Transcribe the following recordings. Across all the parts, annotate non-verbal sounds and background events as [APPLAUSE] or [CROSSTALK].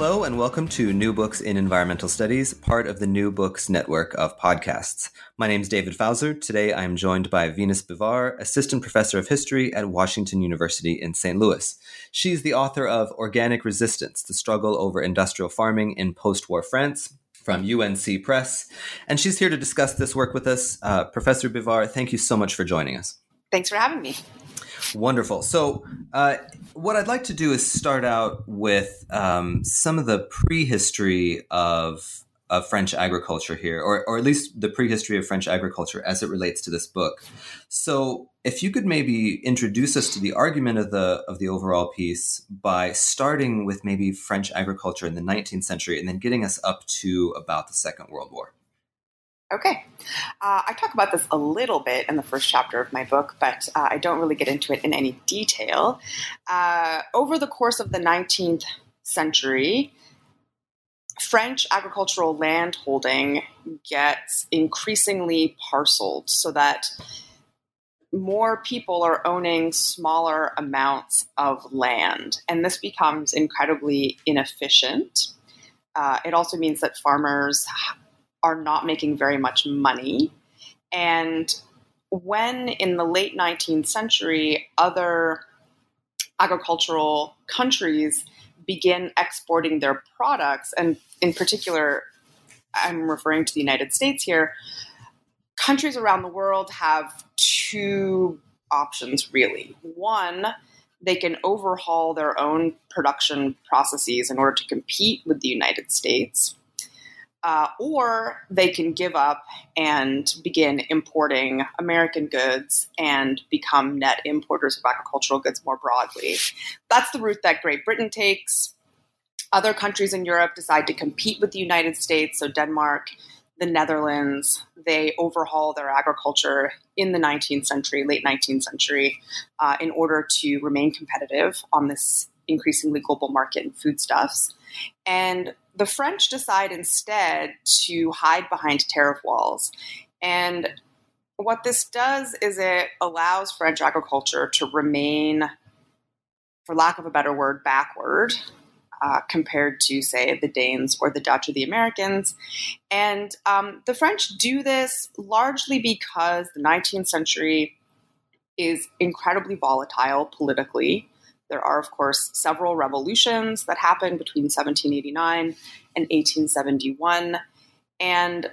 Hello, and welcome to New Books in Environmental Studies, part of the New Books network of podcasts. My name is David Fauser. Today I am joined by Venus Bivar, Assistant Professor of History at Washington University in St. Louis. She's the author of Organic Resistance The Struggle Over Industrial Farming in Post War France from UNC Press. And she's here to discuss this work with us. Uh, Professor Bivar, thank you so much for joining us. Thanks for having me. Wonderful. So, uh, what I'd like to do is start out with um, some of the prehistory of of French agriculture here, or or at least the prehistory of French agriculture as it relates to this book. So, if you could maybe introduce us to the argument of the of the overall piece by starting with maybe French agriculture in the 19th century, and then getting us up to about the Second World War. Okay. Uh, I talk about this a little bit in the first chapter of my book, but uh, I don't really get into it in any detail. Uh, over the course of the 19th century, French agricultural landholding gets increasingly parceled so that more people are owning smaller amounts of land, and this becomes incredibly inefficient. Uh, it also means that farmers are not making very much money. And when in the late 19th century, other agricultural countries begin exporting their products, and in particular, I'm referring to the United States here, countries around the world have two options really. One, they can overhaul their own production processes in order to compete with the United States uh, or they can give up and begin importing American goods and become net importers of agricultural goods more broadly. That's the route that Great Britain takes. Other countries in Europe decide to compete with the United States, so Denmark, the Netherlands, they overhaul their agriculture in the 19th century, late 19th century, uh, in order to remain competitive on this increasingly global market in foodstuffs. And the French decide instead to hide behind tariff walls. And what this does is it allows French agriculture to remain, for lack of a better word, backward uh, compared to, say, the Danes or the Dutch or the Americans. And um, the French do this largely because the 19th century is incredibly volatile politically. There are, of course, several revolutions that happened between 1789 and 1871. And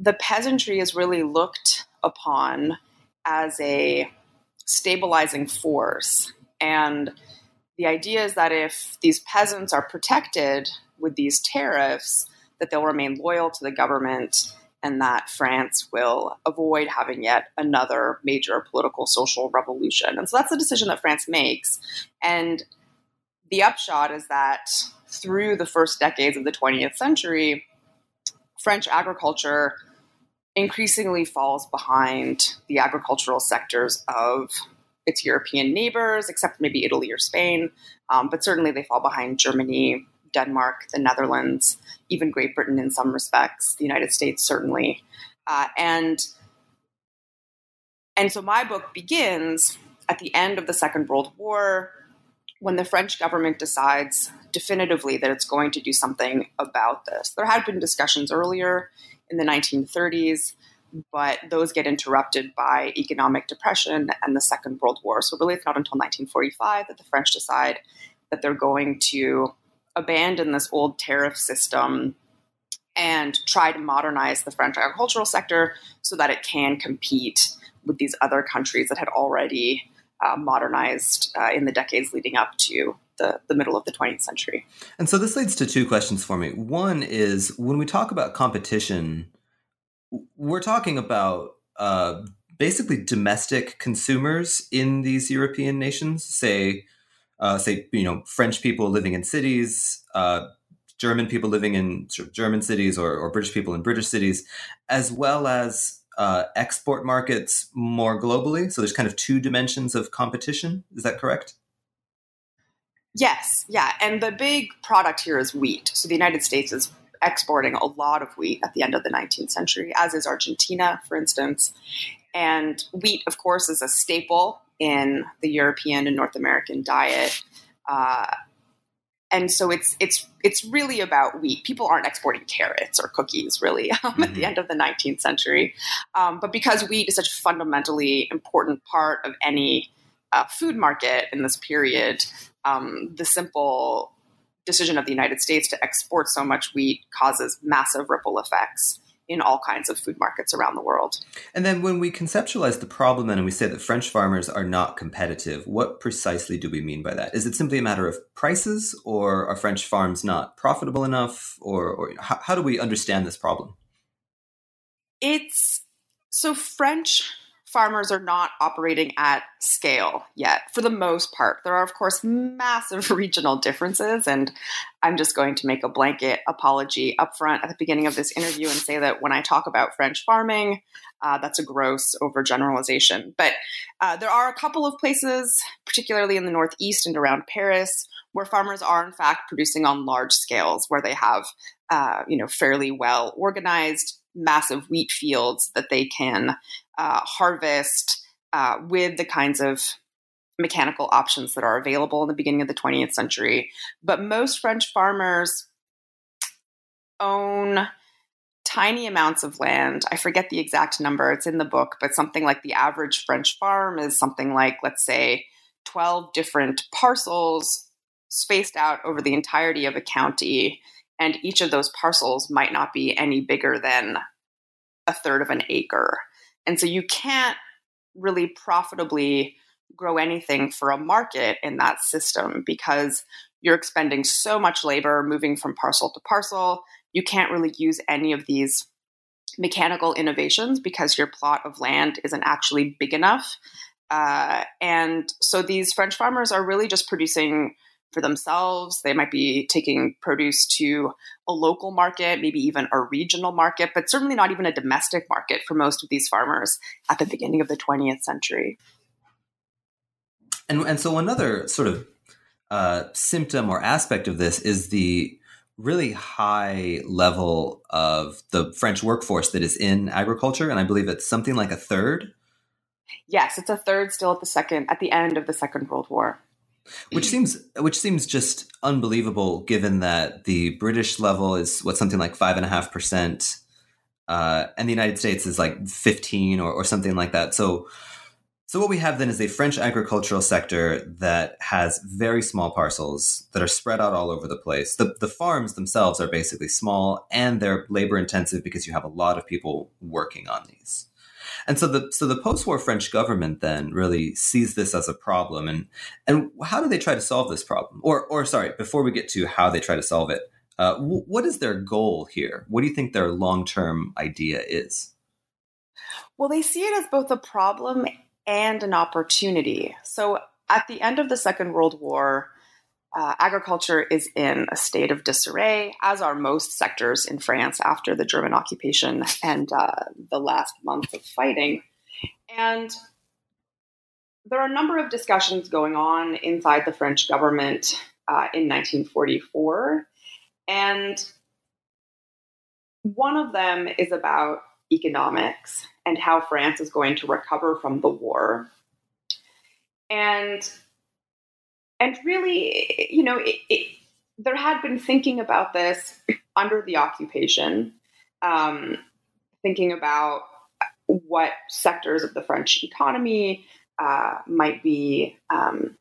the peasantry is really looked upon as a stabilizing force. And the idea is that if these peasants are protected with these tariffs, that they'll remain loyal to the government and that France will avoid having yet another major political social revolution. And so that's the decision that France makes. And the upshot is that through the first decades of the 20th century, French agriculture increasingly falls behind the agricultural sectors of its European neighbors, except maybe Italy or Spain. Um, but certainly they fall behind Germany, Denmark, the Netherlands, even Great Britain in some respects, the United States certainly. Uh, and and so my book begins at the end of the Second World War when the French government decides definitively that it's going to do something about this. There had been discussions earlier in the 1930s, but those get interrupted by economic depression and the Second World War. So, really, it's not until 1945 that the French decide that they're going to abandon this old tariff system and try to modernize the French agricultural sector so that it can compete with these other countries that had already uh, modernized uh, in the decades leading up to the, the middle of the 20th century. And so this leads to two questions for me. One is when we talk about competition, we're talking about uh, basically domestic consumers in these European nations, say, uh, say you know French people living in cities, uh, German people living in sort of German cities, or, or British people in British cities, as well as uh, export markets more globally. So there's kind of two dimensions of competition. Is that correct? Yes, yeah. And the big product here is wheat. So the United States is exporting a lot of wheat at the end of the 19th century, as is Argentina, for instance. And wheat, of course, is a staple in the European and North American diet. Uh, and so it's it's it's really about wheat. People aren't exporting carrots or cookies really um, [LAUGHS] mm-hmm. at the mm-hmm. end of the 19th century, um, but because wheat is such a fundamentally important part of any uh, food market in this period, um, the simple decision of the United States to export so much wheat causes massive ripple effects in all kinds of food markets around the world. And then when we conceptualize the problem and we say that French farmers are not competitive, what precisely do we mean by that? Is it simply a matter of prices or are French farms not profitable enough or, or how, how do we understand this problem? It's so French farmers are not operating at scale yet, for the most part. There are, of course, massive [LAUGHS] regional differences, and I'm just going to make a blanket apology upfront at the beginning of this interview and say that when I talk about French farming, uh, that's a gross overgeneralization. But uh, there are a couple of places, particularly in the Northeast and around Paris, where farmers are in fact producing on large scales, where they have, uh, you know, fairly well organized massive wheat fields that they can uh, harvest uh, with the kinds of mechanical options that are available in the beginning of the 20th century. But most French farmers own tiny amounts of land. I forget the exact number, it's in the book, but something like the average French farm is something like, let's say, 12 different parcels spaced out over the entirety of a county. And each of those parcels might not be any bigger than a third of an acre. And so you can't really profitably grow anything for a market in that system because you're expending so much labor moving from parcel to parcel. You can't really use any of these mechanical innovations because your plot of land isn't actually big enough. Uh, and so these French farmers are really just producing for themselves. They might be taking produce to a local market, maybe even a regional market, but certainly not even a domestic market for most of these farmers at the beginning of the 20th century. And, and so, another sort of uh, symptom or aspect of this is the really high level of the French workforce that is in agriculture. And I believe it's something like a third. Yes, it's a third still at the second, at the end of the Second World War which seems which seems just unbelievable given that the british level is what something like five and a half percent uh, and the united states is like 15 or, or something like that. So so what we have then is a french agricultural sector that has very small parcels that are spread out all over the place. The, the farms themselves are basically small and they're labor intensive because you have a lot of people working on these and so the so the post-war French government then really sees this as a problem, and and how do they try to solve this problem? Or or sorry, before we get to how they try to solve it, uh, w- what is their goal here? What do you think their long-term idea is? Well, they see it as both a problem and an opportunity. So at the end of the Second World War, uh, agriculture is in a state of disarray, as are most sectors in France after the German occupation and uh, the last month of fighting. And there are a number of discussions going on inside the French government uh, in 1944. And one of them is about economics and how France is going to recover from the war. And and really, you know, it, it, there had been thinking about this under the occupation, um, thinking about what sectors of the French economy uh, might be um,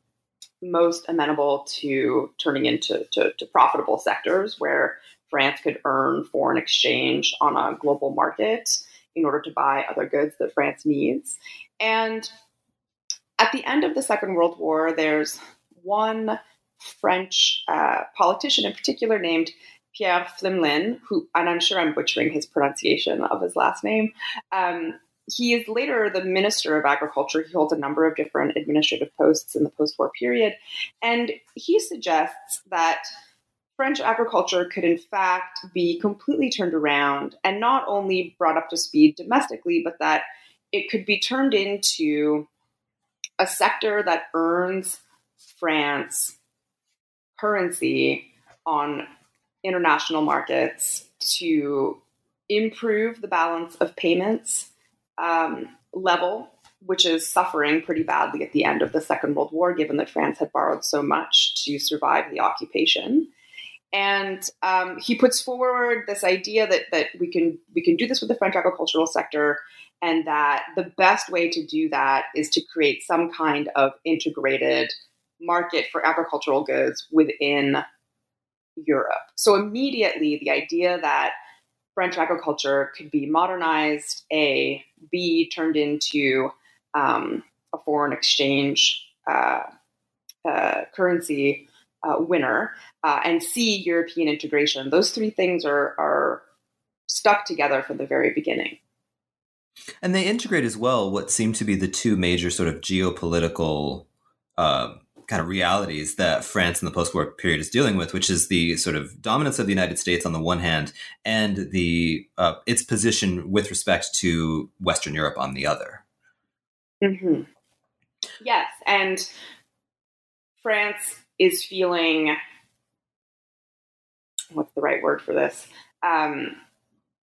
most amenable to turning into to, to profitable sectors where France could earn foreign exchange on a global market in order to buy other goods that France needs. And at the end of the Second World War, there's one French uh, politician in particular named Pierre Pflimlin, who, and I'm sure I'm butchering his pronunciation of his last name, um, he is later the Minister of Agriculture. He holds a number of different administrative posts in the post war period. And he suggests that French agriculture could, in fact, be completely turned around and not only brought up to speed domestically, but that it could be turned into a sector that earns France currency on international markets to improve the balance of payments um, level, which is suffering pretty badly at the end of the Second World War, given that France had borrowed so much to survive the occupation. And um, he puts forward this idea that that we can we can do this with the French agricultural sector, and that the best way to do that is to create some kind of integrated market for agricultural goods within Europe. So immediately, the idea that French agriculture could be modernized, A, B, turned into um, a foreign exchange uh, uh, currency uh, winner, uh, and C, European integration. Those three things are, are stuck together from the very beginning. And they integrate as well what seem to be the two major sort of geopolitical uh, kind of realities that France in the post-war period is dealing with, which is the sort of dominance of the United States on the one hand, and the uh, its position with respect to Western Europe on the other. Mm-hmm. Yes, and France is feeling what's the right word for this? Um,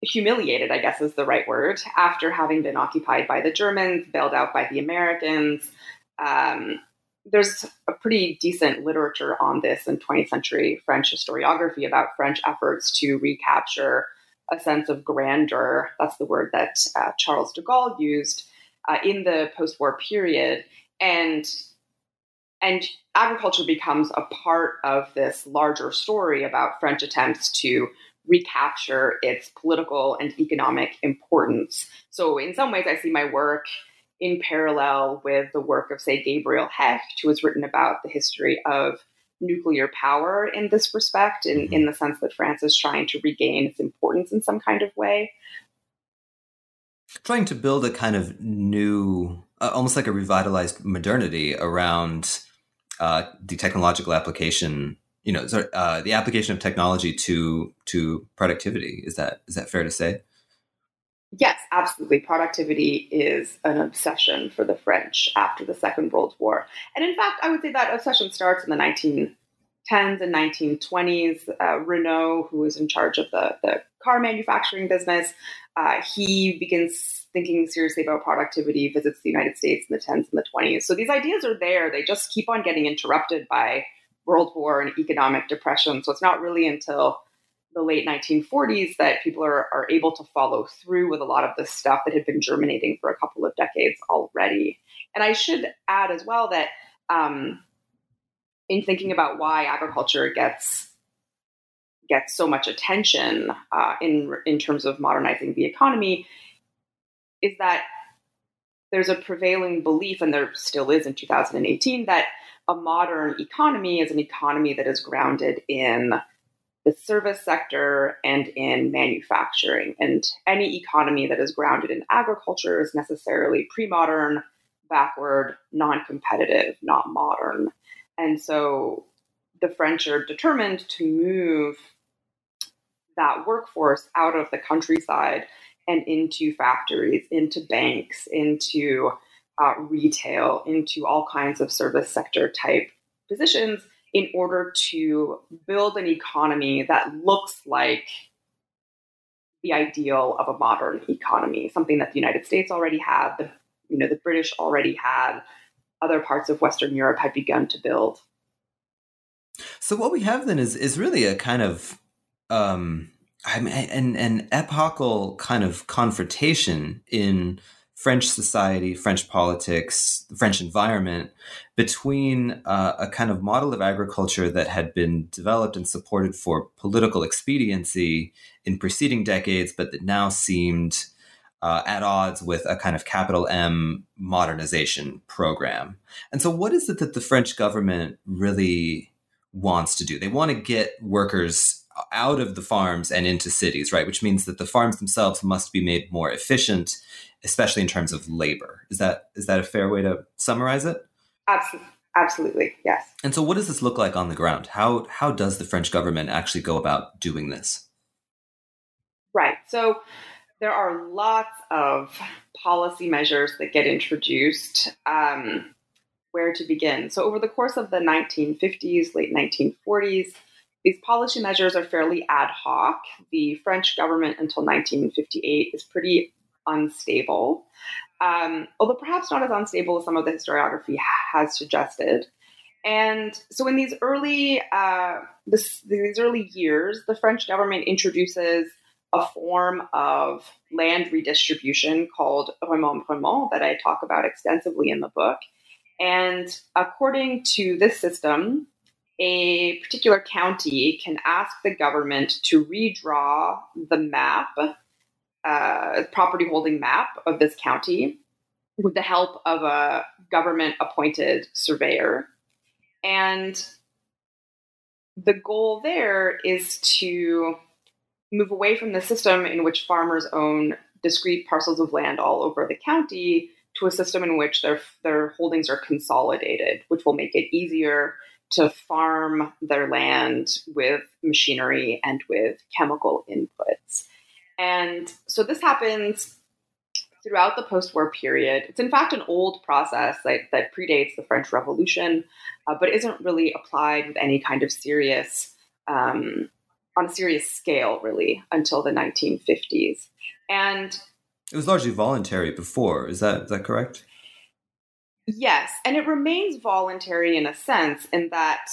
humiliated, I guess is the right word, after having been occupied by the Germans, bailed out by the Americans. Um, there's a pretty decent literature on this in 20th century French historiography about French efforts to recapture a sense of grandeur. That's the word that uh, Charles de Gaulle used uh, in the post war period. And and agriculture becomes a part of this larger story about French attempts to recapture its political and economic importance. So, in some ways, I see my work in parallel with the work of, say, Gabrielle Hecht, who has written about the history of nuclear power in this respect, in, mm-hmm. in the sense that France is trying to regain its importance in some kind of way. Trying to build a kind of new, uh, almost like a revitalized modernity around uh, the technological application you know uh, the application of technology to to productivity is that is that fair to say Yes, absolutely. Productivity is an obsession for the French after the Second World War. And in fact, I would say that obsession starts in the 1910s and 1920s. Uh, Renault, who is in charge of the, the car manufacturing business, uh, he begins thinking seriously about productivity, visits the United States in the 10s and the 20s. So these ideas are there. They just keep on getting interrupted by World War and economic depression. So it's not really until the late 1940s that people are, are able to follow through with a lot of this stuff that had been germinating for a couple of decades already. And I should add as well that um, in thinking about why agriculture gets gets so much attention uh, in in terms of modernizing the economy, is that there's a prevailing belief, and there still is in 2018, that a modern economy is an economy that is grounded in the service sector and in manufacturing. And any economy that is grounded in agriculture is necessarily pre modern, backward, non competitive, not modern. And so the French are determined to move that workforce out of the countryside and into factories, into banks, into uh, retail, into all kinds of service sector type positions in order to build an economy that looks like the ideal of a modern economy, something that the United States already had, the you know the British already had, other parts of Western Europe had begun to build. So what we have then is is really a kind of um, I mean, an an epochal kind of confrontation in French society, French politics, the French environment between uh, a kind of model of agriculture that had been developed and supported for political expediency in preceding decades, but that now seemed uh, at odds with a kind of capital M modernization program. And so, what is it that the French government really wants to do? They want to get workers out of the farms and into cities, right? Which means that the farms themselves must be made more efficient, especially in terms of labor. Is that is that a fair way to summarize it? Absolutely. Absolutely, yes. And so, what does this look like on the ground? How how does the French government actually go about doing this? Right. So, there are lots of policy measures that get introduced. Um, where to begin? So, over the course of the 1950s, late 1940s, these policy measures are fairly ad hoc. The French government until 1958 is pretty unstable um, although perhaps not as unstable as some of the historiography has suggested. And so, in these early uh, this, these early years, the French government introduces a form of land redistribution called remembrement that I talk about extensively in the book. And according to this system, a particular county can ask the government to redraw the map uh, property holding map of this county with the help of a government appointed surveyor. And the goal there is to move away from the system in which farmers own discrete parcels of land all over the county to a system in which their their holdings are consolidated, which will make it easier to farm their land with machinery and with chemical inputs. And so this happens throughout the post war period. It's in fact an old process that, that predates the French Revolution, uh, but isn't really applied with any kind of serious, um, on a serious scale, really, until the 1950s. And it was largely voluntary before. Is that is that correct? Yes, and it remains voluntary in a sense, in that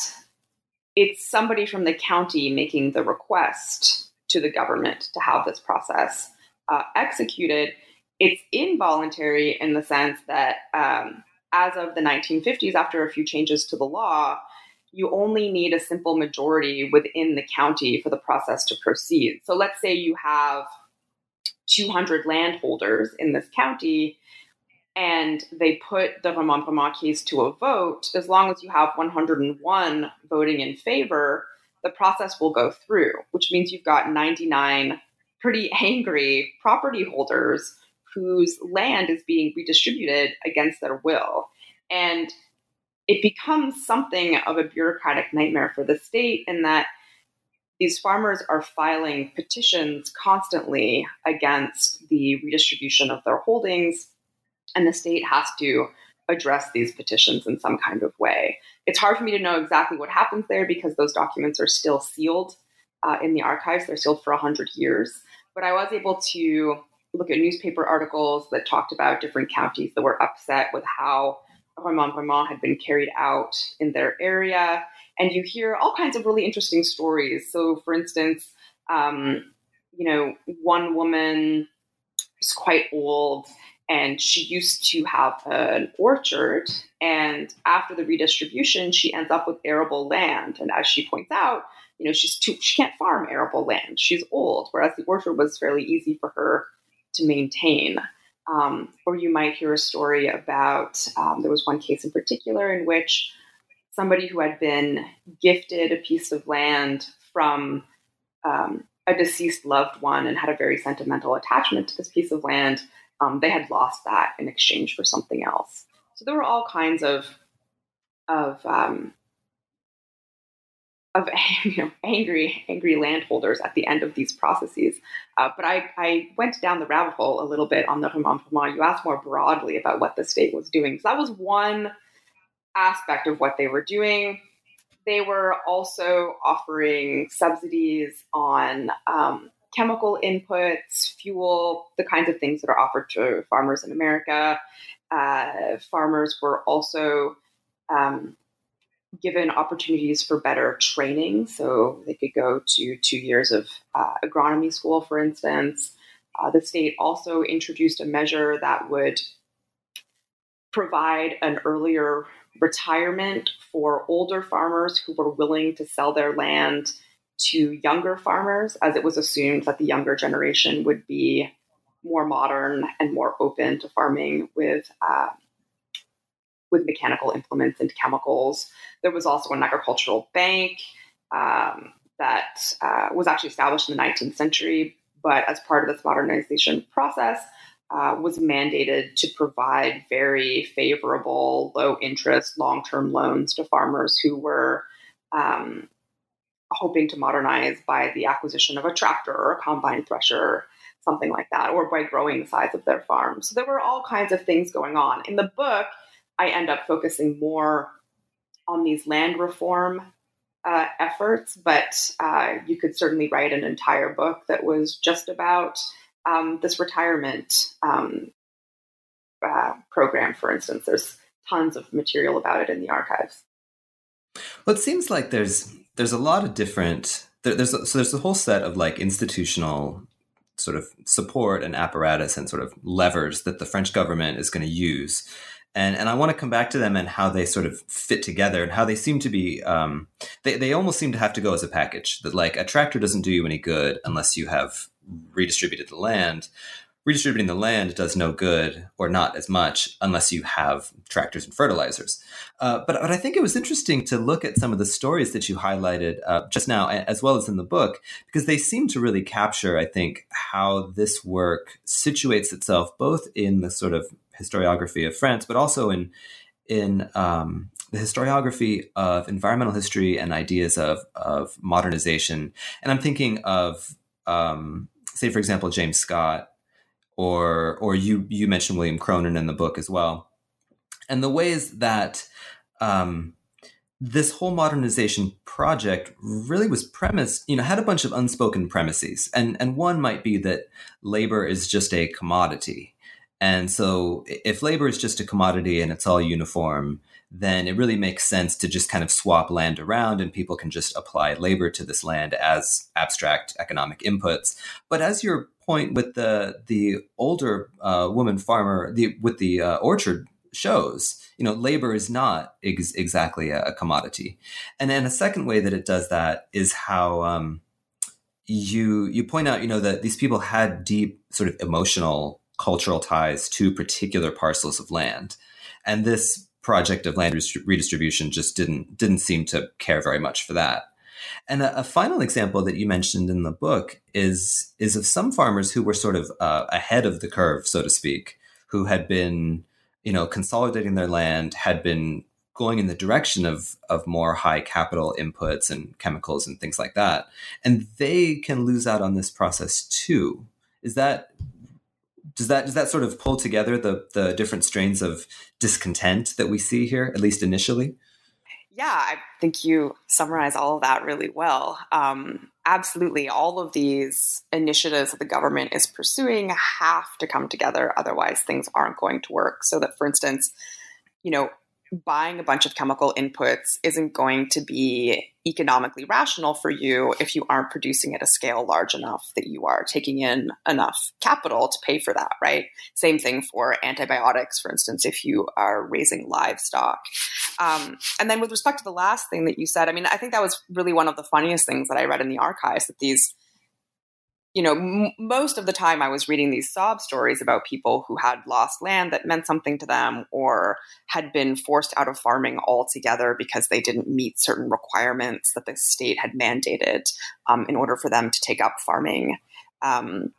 it's somebody from the county making the request to the government to have this process uh, executed. It's involuntary in the sense that um, as of the 1950s, after a few changes to the law, you only need a simple majority within the county for the process to proceed. So let's say you have 200 landholders in this county and they put the remembrement case to a vote, as long as you have 101 voting in favor, the process will go through, which means you've got 99 pretty [LAUGHS] angry property holders whose land is being redistributed against their will. And it becomes something of a bureaucratic nightmare for the state in that these farmers are filing petitions constantly against the redistribution of their holdings, and the state has to address these petitions in some kind of way. It's hard for me to know exactly what happens there because those documents are still sealed uh, in the archives. They're sealed for 100 years. But I was able to look at newspaper articles that talked about different counties that were upset with how remembrement had been carried out in their area. And you hear all kinds of really interesting stories. So, for instance, um, you know, one woman was quite old and she used to have an orchard and after the redistribution she ends up with arable land. And as she points out you know she's too she can't farm arable land. She's old whereas the orchard was fairly easy for her to maintain. Um, or you might hear a story about um, there was one case in particular in which somebody who had been gifted a piece of land from um, a deceased loved one and had a very sentimental attachment to this piece of land um, they had lost that in exchange for something else. So there were all kinds of of um, of [LAUGHS] you know angry angry landholders at the end of these processes. Uh, but I, I went down the rabbit hole a little bit on the remembrement. You asked more broadly about what the state was doing. So that was one aspect of what they were doing. They were also offering subsidies on um, chemical inputs, fuel, the kinds of things that are offered to farmers in America. Uh, farmers were also um, given opportunities for better training. So they could go to two years of uh, agronomy school, for instance. Uh, the state also introduced a measure that would provide an earlier retirement for older farmers who were willing to sell their land to younger farmers, as it was assumed that the younger generation would be more modern and more open to farming with uh, with mechanical implements and chemicals. There was also an agricultural bank. Um, that uh, was actually established in the 19th century, but as part of this modernization process, uh, was mandated to provide very favorable, low interest, long term loans to farmers who were um, hoping to modernize by the acquisition of a tractor or a combine thresher, something like that, or by growing the size of their farm. So there were all kinds of things going on. In the book, I end up focusing more on these land reform uh, efforts, but uh, you could certainly write an entire book that was just about um, this retirement um, uh, program, for instance. There's tons of material about it in the archives. Well, it seems like there's there's a lot of different there, there's a, so there's a whole set of like institutional sort of support and apparatus and sort of levers that the French government is going to use. And and I want to come back to them and how they sort of fit together and how they seem to be um, they they almost seem to have to go as a package. That like a tractor doesn't do you any good unless you have redistributed the land redistributing the land does no good or not as much unless you have tractors and fertilizers uh, but but I think it was interesting to look at some of the stories that you highlighted uh, just now as well as in the book because they seem to really capture I think how this work situates itself both in the sort of historiography of France, but also in in um, the historiography of environmental history and ideas of of modernization. And I'm thinking of, um, say, for example, James Scott, or or you you mentioned William Cronon in the book as well, and the ways that um, this whole modernization project really was premised, you know, had a bunch of unspoken premises, and and one might be that labor is just a commodity. And so if labor is just a commodity and it's all uniform, then it really makes sense to just kind of swap land around and people can just apply labor to this land as abstract economic inputs. But as your point with the the older uh, woman farmer the with the uh, orchard shows, you know, labor is not ex- exactly a, a, commodity. And then a second way that it does that is how um, you you point out, you know, that these people had deep sort of emotional cultural ties to particular parcels of land. And this project of land redistribution just didn't didn't seem to care very much for that. And a, a, final example that you mentioned in the book is is of some farmers who were sort of uh, ahead of the curve, so to speak, who had been you know consolidating their land, had been going in the direction of of more high capital inputs and chemicals and things like that, and they can lose out on this process too. Is that does that does that sort of pull together the the different strains of discontent that we see here, at least initially? Yeah, I think you summarize all of that really well. Um, absolutely, all of these initiatives that the government is pursuing have to come together, otherwise things aren't going to work. So that, for instance, you know, buying a bunch of chemical inputs isn't going to be economically rational for you if you aren't producing at a scale large enough that you are taking in enough capital to pay for that, right? Same thing for antibiotics, for instance, if you are raising livestock. Um, and then with respect to the last thing that you said, I mean, I think that was really one of the funniest things that I read in the archives that these you know, m- most of the time I was reading these sob stories about people who had lost land that meant something to them or had been forced out of farming altogether because they didn't meet certain requirements that the state had mandated um, in order for them to take up farming. Um,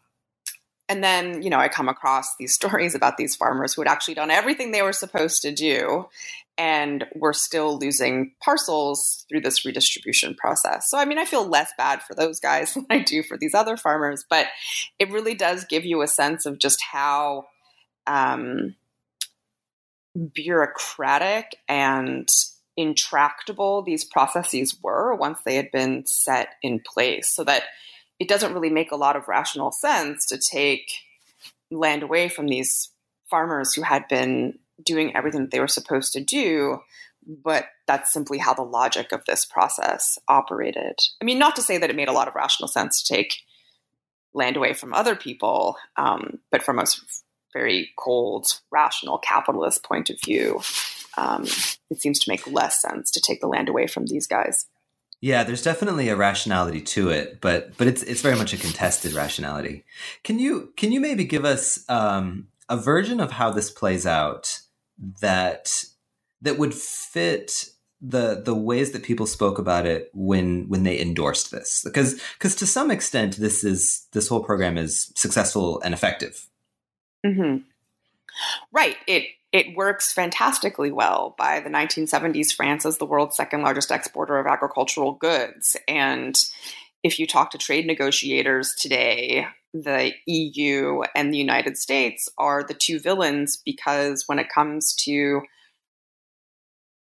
and then, you know, I come across these [LAUGHS] stories about these farmers who had actually done everything they were supposed to do and we're still losing parcels through this redistribution process. So, I mean, I feel less bad for those guys [LAUGHS] than I do for these other farmers, but it really does give you a sense of just how um, bureaucratic and intractable these processes were once they had been set in place. So that it doesn't really make a lot of rational sense to take land away from these farmers who had been doing everything that they were supposed to do but that's simply how the logic of this process operated. I mean, not to say that it made a lot of rational sense to take land away from other people, um, but from a very cold, rational capitalist point of view, um, it seems to make less sense to take the land away from these guys. Yeah, there's definitely a rationality to it, but but it's it's very much a contested rationality. Can you can you maybe give us um, a version of how this plays out that that would fit the the ways that people spoke about it when when they endorsed this. Because because to some extent this is this whole program is successful and effective. Mm-hmm. right. It it works fantastically well by the 1970s france is the world's second largest exporter of agricultural goods. And if you talk to trade negotiators today the eu and the united states are the two villains because when it comes to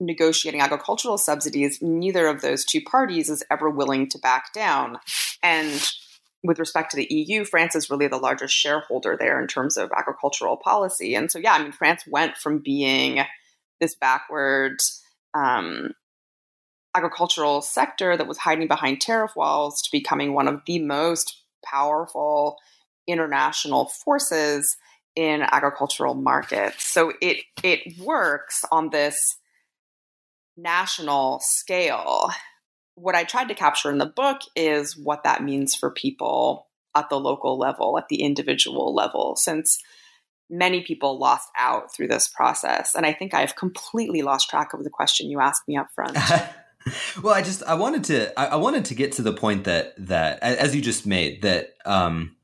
negotiating agricultural subsidies, neither of those two parties is ever willing to back down. And with respect to the EU, France is really the largest shareholder there in terms of agricultural policy. And so, yeah, I mean, France went from being this backward um, agricultural sector that was hiding behind tariff walls to becoming one of the most powerful international forces in agricultural markets. So it it works on this national scale. What I tried to capture in the book is what that means for people at the local level, at the individual level, since many people lost out through this process. And I think I've completely lost track of the question you asked me up front. [LAUGHS] well, I just I wanted to I, I, wanted to get to the point that that as you just made that um,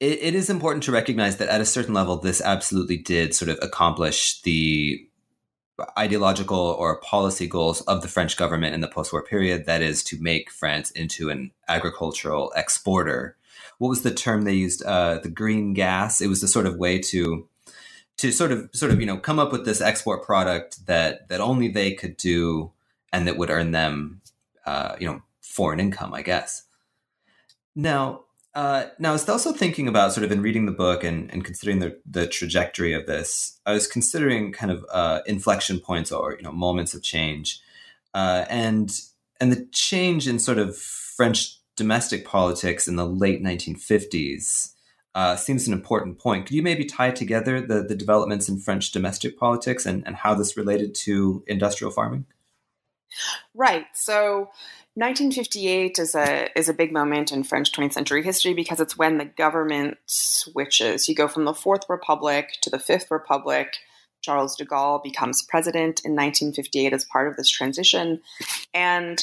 it, it is important to recognize that at a certain level, this absolutely did sort of accomplish the ideological or policy goals of the French government in the post war period that is, to make France into an agricultural exporter. What was the term they used? Uh, the green gas. It was the sort of way to to sort of sort of you know come up with this export product that that only they could do and that would earn them uh, you know foreign income, I guess. Now, uh, now, I was also thinking about sort of in reading the book and, and considering the, the trajectory of this, I was considering kind of uh, inflection points or you know moments of change, uh, and and the change in sort of French domestic politics in the late 1950s uh, seems an important point. Could you maybe tie together the the developments in French domestic politics and, and how this related to industrial farming? Right. So 1958 is a is a big moment in French 20th century history because it's when the government switches. You go from the Fourth Republic to the Fifth Republic. Charles de Gaulle becomes president in 1958 as part of this transition. And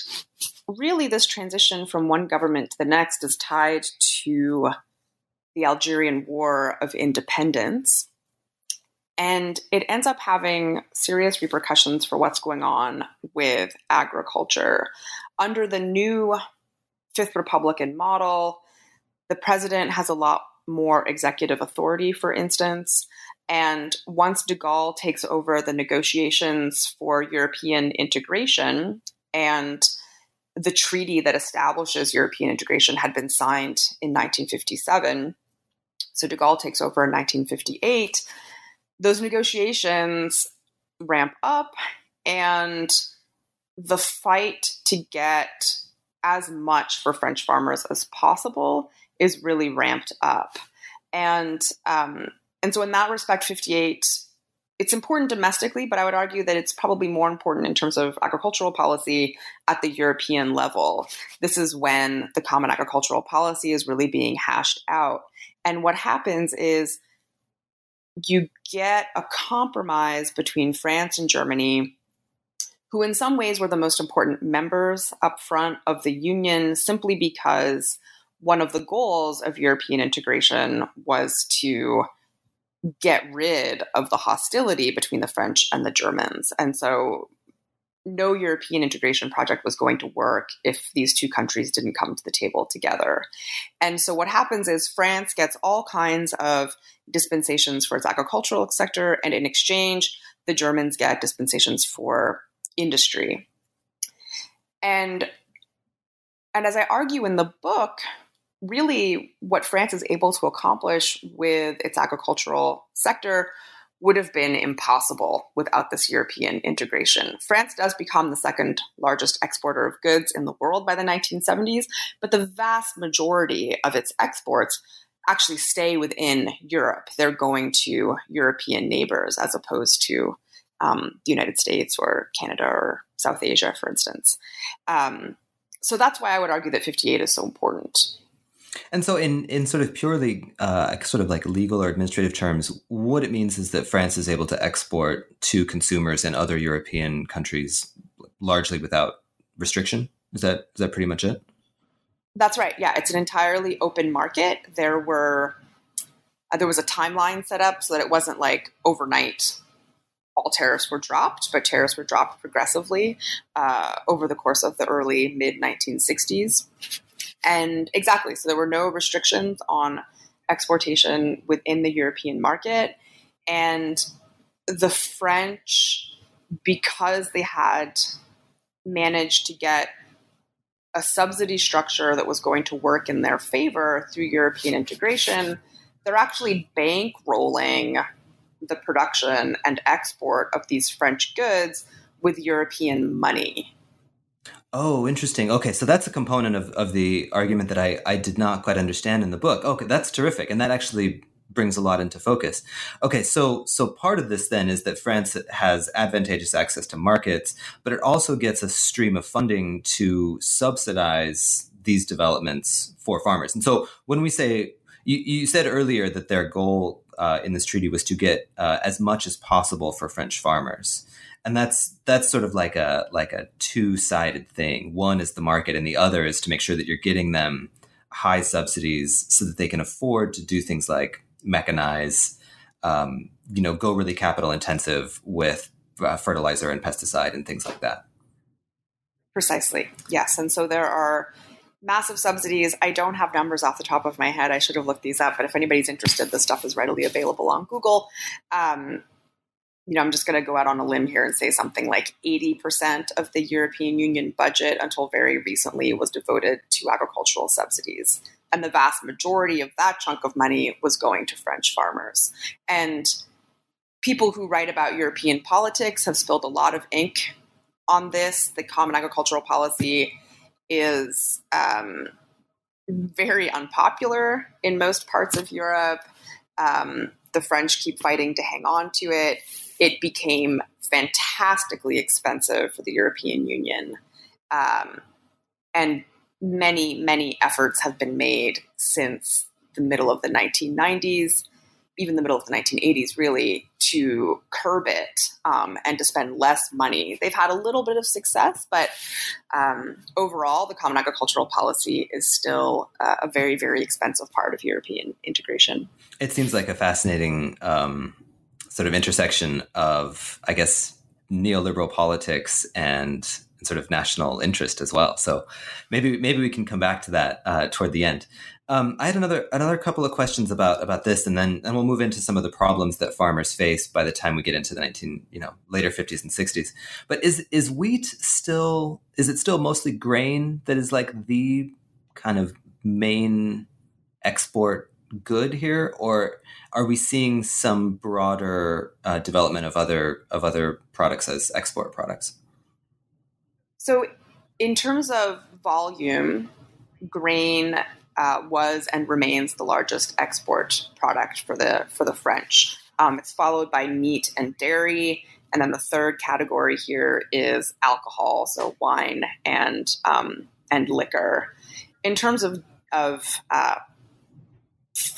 really, this transition from one government to the next is tied to the Algerian War of Independence. And it ends up having serious repercussions for what's going on with agriculture. Under the new Fifth Republican model, the president has a lot more executive authority, for instance. And once de Gaulle takes over the negotiations for European integration, and the treaty that establishes European integration had been signed in 1957. So de Gaulle takes over in 1958 those negotiations ramp up and the fight to get as much for French farmers as possible is really ramped up. And um, and so in that respect, 58 it's important domestically, but I would argue that it's probably more important in terms of agricultural policy at the European level. This is when the common agricultural policy is really being hashed out. And what happens is you get a compromise between France and Germany, who in some ways were the most important members up front of the Union simply because one of the goals of European integration was to get rid of the hostility between the French and the Germans. And so no European integration project was going to work if these two countries didn't come to the table together. And so what happens is France gets all kinds of dispensations for its agricultural sector, and in exchange, the Germans get dispensations for industry. And and as I argue in the book, really what France is able to accomplish with its agricultural sector would have been impossible without this European integration. France does become the second largest exporter of goods in the world by the 1970s, but the vast majority of its exports actually stay within Europe. They're going to European neighbors as opposed to um, the United States or Canada or South Asia, for instance. Um, so that's why I would argue that 58 is so important. And so, in in sort of purely uh, sort of like legal or administrative terms, what it means is that France is able to export to consumers in other European countries largely without restriction. Is that is that pretty much it? That's right. Yeah, it's an entirely open market. There were uh, there was a timeline set up so that it wasn't like overnight all tariffs were dropped, but tariffs were dropped progressively uh, over the course of the early mid 1960s. And exactly, so there were no restrictions on exportation within the European market. And the French, because they had managed to get a subsidy structure that was going to work in their favor through European integration, they're actually bankrolling the production and export of these French goods with European money. Oh, interesting. Okay, so that's a component of, of the argument that I, I did not quite understand in the book. Okay, that's terrific. And that actually brings a lot into focus. Okay, so so part of this then is that France has advantageous access to markets, but it also gets a stream of funding to subsidize these developments for farmers. And so when we say you, you said earlier that their goal uh, in this treaty was to get uh, as much as possible for French farmers, and that's that's sort of like a like a two sided thing. One is the market, and the other is to make sure that you're getting them high subsidies so that they can afford to do things like mechanize, um, you know, go really capital intensive with uh, fertilizer and pesticide and things like that. Precisely, yes. And so there are massive subsidies. I don't have numbers off the top of my head. I should have looked these up, but if anybody's interested, this stuff is readily available on Google. Um, you know, I'm just going to go out on a limb here and say something like 80% of the European Union budget until very recently was devoted to agricultural subsidies. And the vast majority of that chunk of money was going to French farmers. And people who write about European politics have spilled a lot of ink on this. The Common Agricultural Policy is um, very unpopular in most parts of Europe. Um, the French keep fighting to hang on to it. It became fantastically expensive for the European Union. Um, and many, many efforts have been made since the middle of the 1990s even the middle of the 1980s, really, to curb it um, and to spend less money. They've had a little bit of success, but um, overall, the Common Agricultural Policy is still uh, a very, very expensive part of European integration. It seems like a fascinating um, sort of intersection of, I guess, neoliberal politics and sort of national interest as well. So maybe maybe we can come back to that uh, toward the end. Um, I had another another couple of questions about about this, and then and we'll move into some of the problems that farmers face by the time we get into the nineteen you know later fifties and sixties. But is is wheat still is it still mostly grain that is like the kind of main export good here, or are we seeing some broader uh, development of other of other products as export products? So, in terms of volume, grain uh, was and remains the largest export product for the for the French. Um, it's followed by meat and dairy, and then the third category here is alcohol, so wine and um, and liquor. In terms of of uh,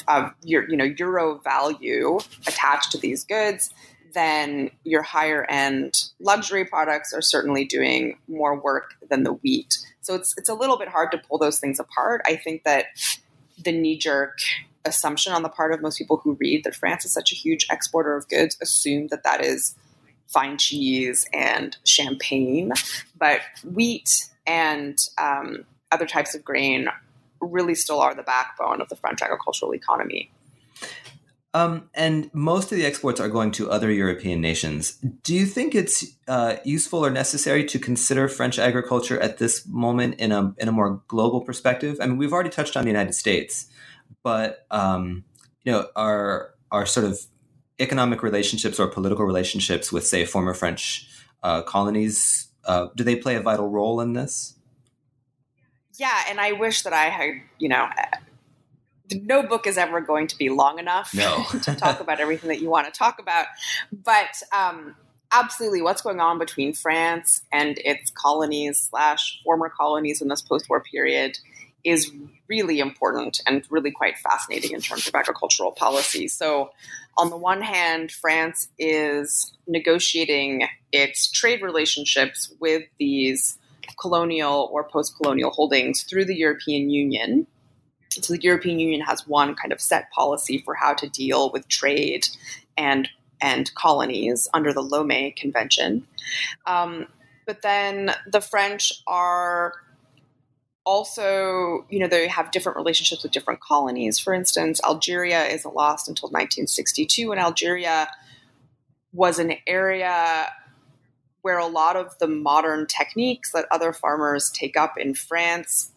of your you know euro value attached to these goods, then your higher end luxury products are certainly doing more work than the wheat. So it's it's a little bit hard to pull those things apart. I think that the knee jerk assumption on the part of most people who read that France is such a huge exporter of goods assume that that is fine cheese and champagne, but wheat and um, other types of grain really still are the backbone of the French agricultural economy. Um, and most of the exports are going to other European nations. Do you think it's uh, useful or necessary to consider French agriculture at this moment in a in a more global perspective? I mean, we've already touched on the United States, but um, you know, our our sort of economic relationships or political relationships with, say, former French uh, colonies, uh, do they play a vital role in this? Yeah, and I wish that I had, you know, no book is ever going to be long enough no. [LAUGHS] to talk about everything that you want to talk about. But um, absolutely, what's going on between France and its colonies slash former colonies in this post-war period is really important and really quite fascinating in terms of agricultural policy. So, on the one hand, France is negotiating its trade relationships with these colonial or post colonial holdings through the European Union. So, the European Union has one kind of set policy for how to deal with trade and and colonies under the Lomé Convention. Um, but then the French are also, you know, they have different relationships with different colonies. For instance, Algeria isn't lost until 1962, and Algeria was an area where a lot of the modern techniques that other farmers take up in France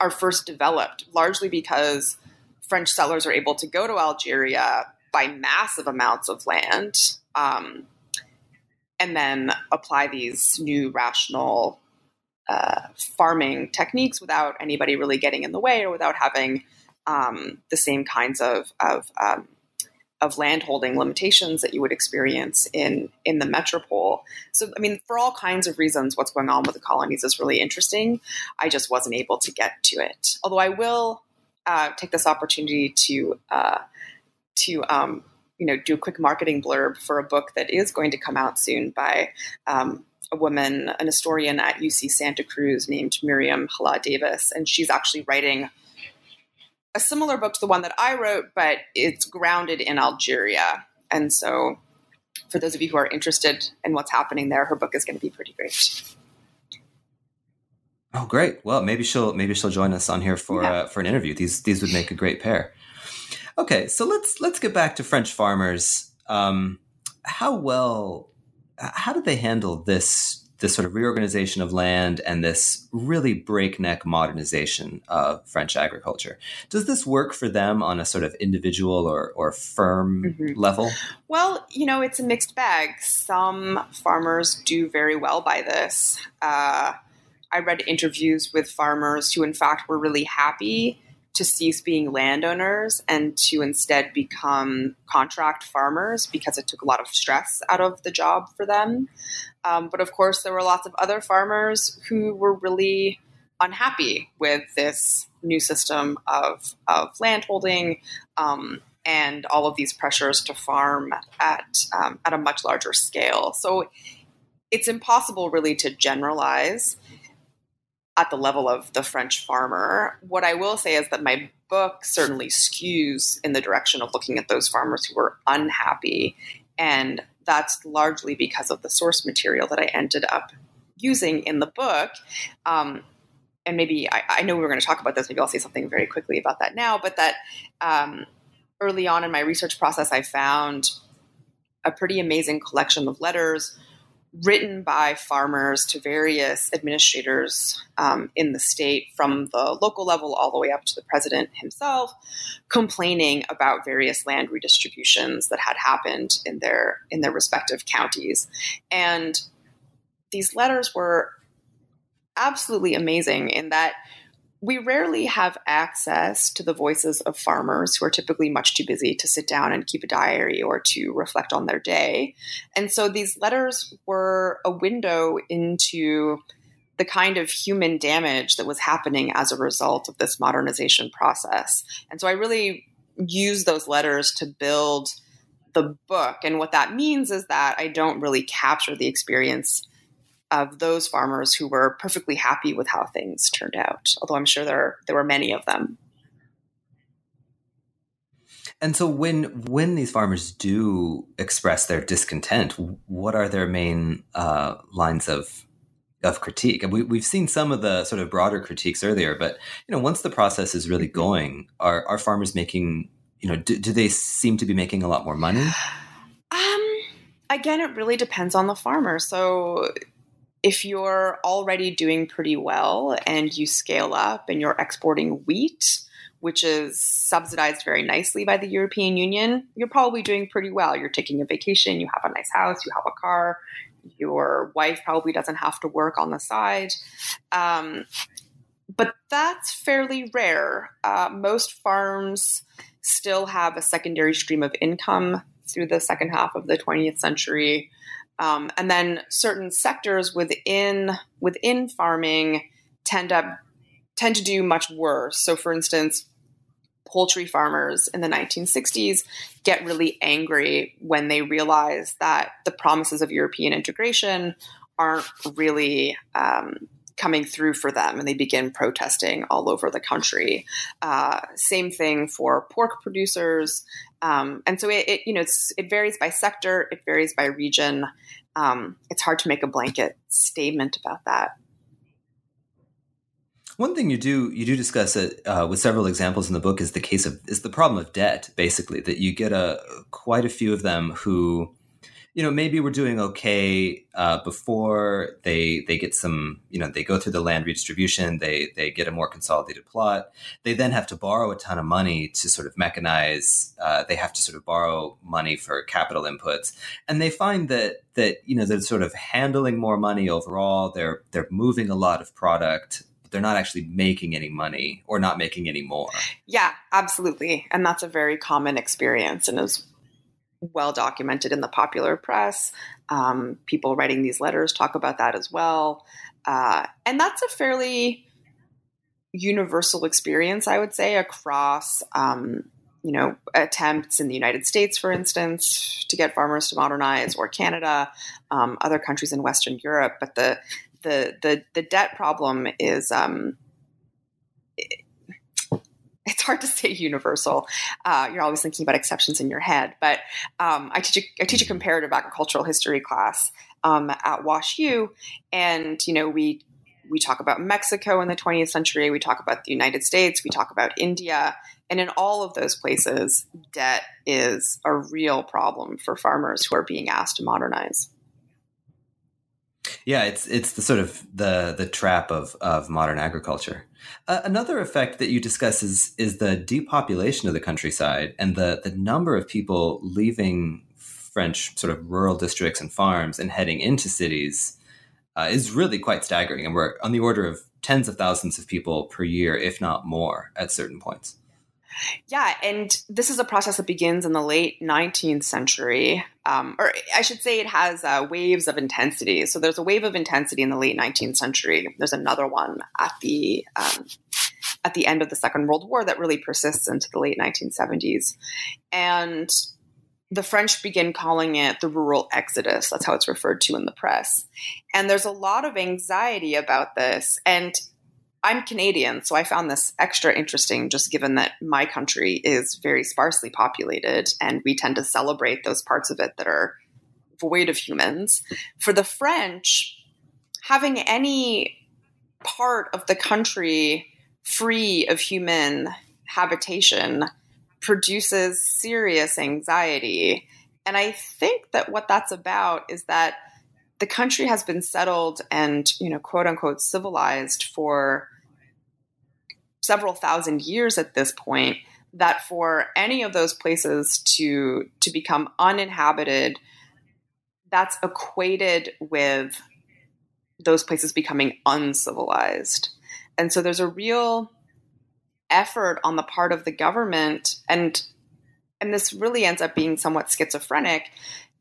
are first developed, largely because French settlers are able to go to Algeria, buy massive amounts of land, um, and then apply these new rational uh, farming techniques without anybody really getting in the way or without having um, the same kinds of of, um, of landholding limitations that you would experience in in the metropole. So, I mean, for all kinds of reasons, what's going on with the colonies is really interesting. I just wasn't able to get to it. Although I will uh, take this opportunity to uh, to um, you know do a quick marketing blurb for a book that is going to come out soon by um, a woman, an historian at UC Santa Cruz named Muriam Haleh Davis, and she's actually writing a similar book to the one that I wrote, but it's grounded in Algeria. And so, for those of you who are interested in what's happening there, her book is going to be pretty great. Oh, great! Well, maybe she'll maybe she'll join us on here for yeah. uh, for an interview. These these would make a great pair. Okay, so let's let's get back to French farmers. Um, how well how did they handle this this sort of reorganization of land and this really breakneck modernization of French agriculture. Does this work for them on a sort of individual or, or firm mm-hmm. level? Well, you know, it's a mixed bag. Some farmers do very well by this. Uh, I read interviews with farmers who, in fact, were really happy to cease being landowners and to instead become contract farmers because it took a lot of stress out of the job for them. Um, but of course, there were lots of other farmers who were really unhappy with this new system of, of landholding um, and all of these pressures to farm at, um, at a much larger scale. So it's impossible really to generalize at the level of the French farmer. What I will say is that my book certainly skews in the direction of looking at those farmers who were unhappy. And that's largely because of the source material that I ended up using in the book. Um, and maybe I, I, know we were going to talk about this. Maybe I'll say something very quickly about that now. But that um, early on in my research process, I found a pretty amazing collection of letters written by farmers to various administrators um, in the state, from the local level all the way up to the president himself, complaining about various land redistributions that had happened in their in their respective counties, and these letters were absolutely amazing in that we rarely have access to the voices of farmers who are typically much too busy to sit down and keep a diary or to reflect on their day. And so these letters were a window into the kind of human damage that was happening as a result of this modernization process. And so I really use those letters to build the book. And what that means is that I don't really capture the experience of those farmers who were perfectly happy with how things turned out. Although I'm sure there there were many of them. And so when when these farmers do express their discontent, what are their main uh, lines of of critique? And we, we've seen some of the sort of broader critiques earlier, but you know, once the process is really mm-hmm. going, are are farmers making you know do, do they seem to be making a lot more money? [SIGHS] Um, again, it really depends on the farmer. So if you're already doing pretty well and you scale up and you're exporting wheat, which is subsidized very nicely by the European Union, you're probably doing pretty well. You're taking a vacation, you have a nice house, you have a car, your wife probably doesn't have to work on the side. Um, but that's fairly rare. Uh, most farms still have a secondary stream of income through the second half of the 20th century. Um, and then certain sectors within within farming tend up tend to do much worse. So, for instance, poultry farmers in the 1960s get really angry when they realize that the promises of European integration aren't really um, coming through for them and they begin protesting all over the country. Uh, same thing for pork producers. Um, and so it, it you know, it varies by sector, it varies by region. Um, it's hard to make a blanket statement about that. One thing you do you do discuss it uh, with several examples in the book is the case of is the problem of debt. Basically, that you get a quite a few of them who you know maybe we're doing okay uh, before they they get some you know they go through the land redistribution they they get a more consolidated plot they then have to borrow a ton of money to sort of mechanize uh, they have to sort of borrow money for capital inputs and they find that that you know they're sort of handling more money overall they're they're moving a lot of product but they're not actually making any money or not making any more. Yeah, absolutely. And that's a very common experience and is well documented in the popular press. Um, people writing these letters talk about that as well. Uh, and that's a fairly universal experience, I would say, across. Um, you know, attempts in the United States, for instance, to get farmers to modernize, or Canada, um, other countries in Western Europe. But the the the, the debt problem is um, it's hard to say universal. Uh, you're always thinking about exceptions in your head. But um, I teach a, I teach a comparative agricultural history class um, at Wash U, and you know we we talk about Mexico in the 20th century. We talk about the United States. We talk about India. And in all of those places, debt is a real problem for farmers who are being asked to modernize. Yeah, it's it's the sort of the the trap of of modern agriculture. Uh, another effect that you discuss is is the depopulation of the countryside and the the number of people leaving French sort of rural districts and farms and heading into cities uh, is really quite staggering, and we're on the order of tens of thousands of people per year, if not more, at certain points. Yeah, and this is a process that begins in the late 19th century, um, or I should say it has uh, waves of intensity. So there's a wave of intensity in the late 19th century. There's another one at the um, at the end of the Second World War that really persists into the late 1970s, and the French begin calling it the rural exodus. That's how it's referred to in the press. And there's a lot of anxiety about this. And I'm Canadian, so I found this extra interesting just given that my country is very sparsely populated and we tend to celebrate those parts of it that are void of humans. For the French, having any part of the country free of human habitation produces serious anxiety. And I think that what that's about is that the country has been settled and, you know, quote unquote civilized for several thousand years at this point that for any of those places to to become uninhabited that's equated with those places becoming uncivilized. And so there's a real effort on the part of the government and and this really ends up being somewhat schizophrenic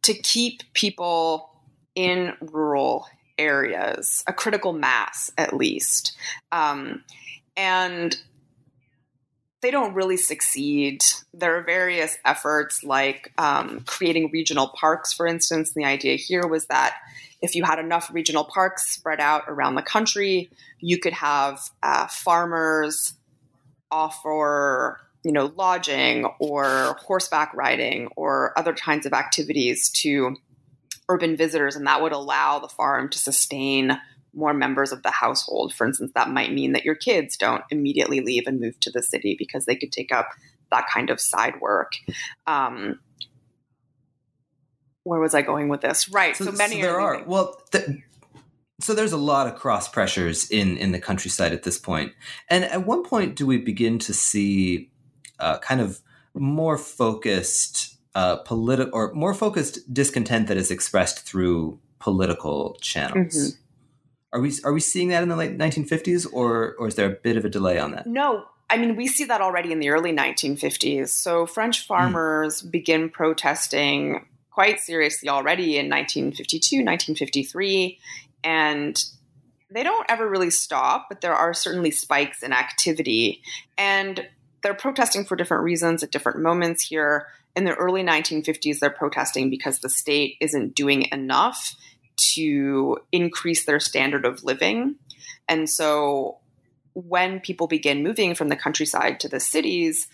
to keep people in rural areas, a critical mass at least. Um, and they don't really succeed. There are various efforts like um, creating regional parks, for instance. The idea here was that if you had enough regional parks spread out around the country, you could have uh, farmers offer you know lodging or horseback riding or other kinds of activities to urban visitors, and that would allow the farm to sustain more members of the household. For instance, that might mean that your kids don't immediately leave and move to the city because they could take up that kind of side work. Um, where was I going with this? Right. So, so many so there are, well. so there's a lot of cross pressures in in the countryside at this point, and at one point do we begin to see uh, kind of more focused uh, political or more focused discontent that is expressed through political channels. Mm-hmm. Are we are we seeing that in the late 1950s, or or is there a bit of a delay on that? No, I mean we see that already in the early 1950s. So French farmers mm. begin protesting quite seriously already in 1952, 1953, and they don't ever really stop, but there are certainly spikes in activity. And they're protesting for different reasons at different moments here. In the early 1950s, they're protesting because the state isn't doing enough to increase their standard of living. And so when people begin moving from the countryside to the cities,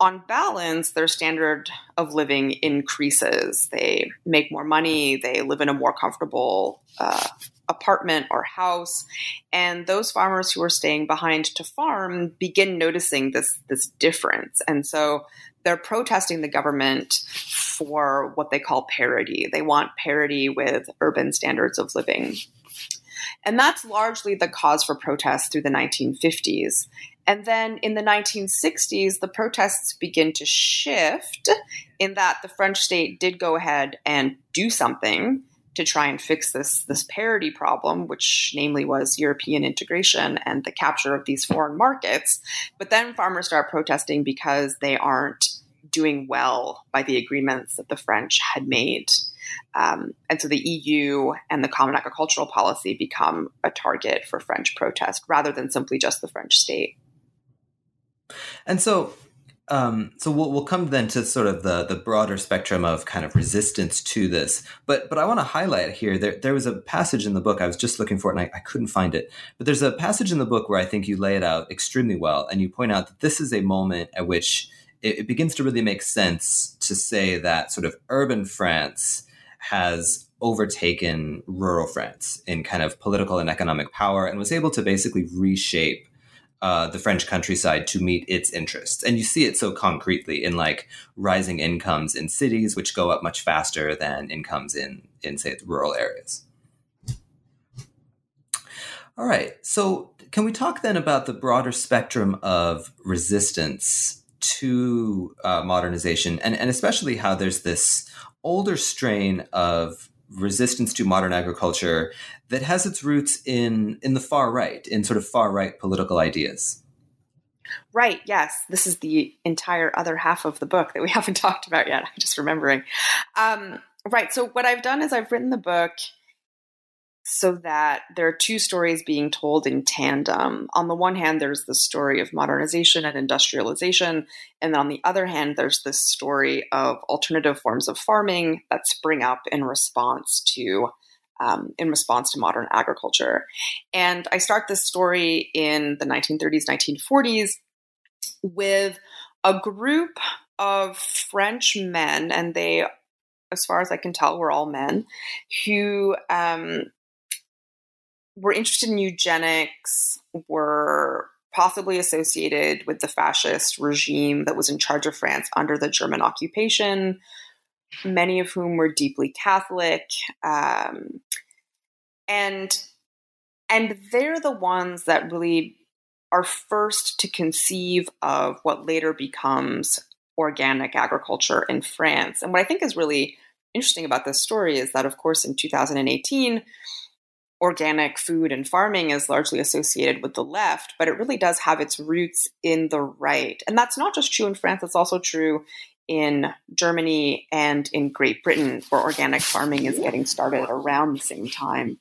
on balance, their standard of living increases. They make more money, they live in a more comfortable uh, apartment or house. And those farmers who are staying behind to farm begin noticing this, this difference. And so they're protesting the government for what they call parity. They want parity with urban standards of living. And that's largely the cause for protests through the 1950s. And then in the 1960s, the protests begin to shift in that the French state did go ahead and do something to try and fix this, this parity problem, which namely was European integration and the capture of these foreign markets. But then farmers start protesting because they aren't doing well by the agreements that the French had made. Um, and so the EU and the Common Agricultural Policy become a target for French protest rather than simply just the French state. And so, um, so we'll, we'll come then to sort of the the broader spectrum of kind of resistance to this. But but I want to highlight here there there was a passage in the book I was just looking for it and I, I couldn't find it. But there's a passage in the book where I think you lay it out extremely well, and you point out that this is a moment at which it, it begins to really make sense to say that sort of urban France has overtaken rural France in kind of political and economic power and was able to basically reshape uh, the French countryside to meet its interests. And you see it so concretely in like rising incomes in cities, which go up much faster than incomes in, in say, the rural areas. All right. So, can we talk then about the broader spectrum of resistance to uh, modernization and, and especially how there's this older strain of resistance to modern agriculture that has its roots in in the far right, in sort of far right political ideas. Right, yes. This is the entire other half of the book that we [LAUGHS] haven't talked about yet. I'm just remembering. Um, right, so what I've done is I've written the book so that there are two stories being told in tandem. On the one hand, there's the story of modernization and industrialization, and on the other hand, there's this story of alternative forms of farming that spring up in response to um, in response to modern agriculture. And I start this story in the 1930s, 1940s with a group of French men, and they, as far as I can tell, were all men who um, were interested in eugenics, were possibly associated with the fascist regime that was in charge of France under the German occupation, many of whom were deeply Catholic. Um, and and they're the ones that really are first to conceive of what later becomes organic agriculture in France. And what I think is really interesting about this story is that, of course, in 2018, organic food and farming is largely associated with the left, but it really does have its roots in the right. And that's not just true in France, it's also true in Germany and in Great Britain, where organic farming is getting started around the same time.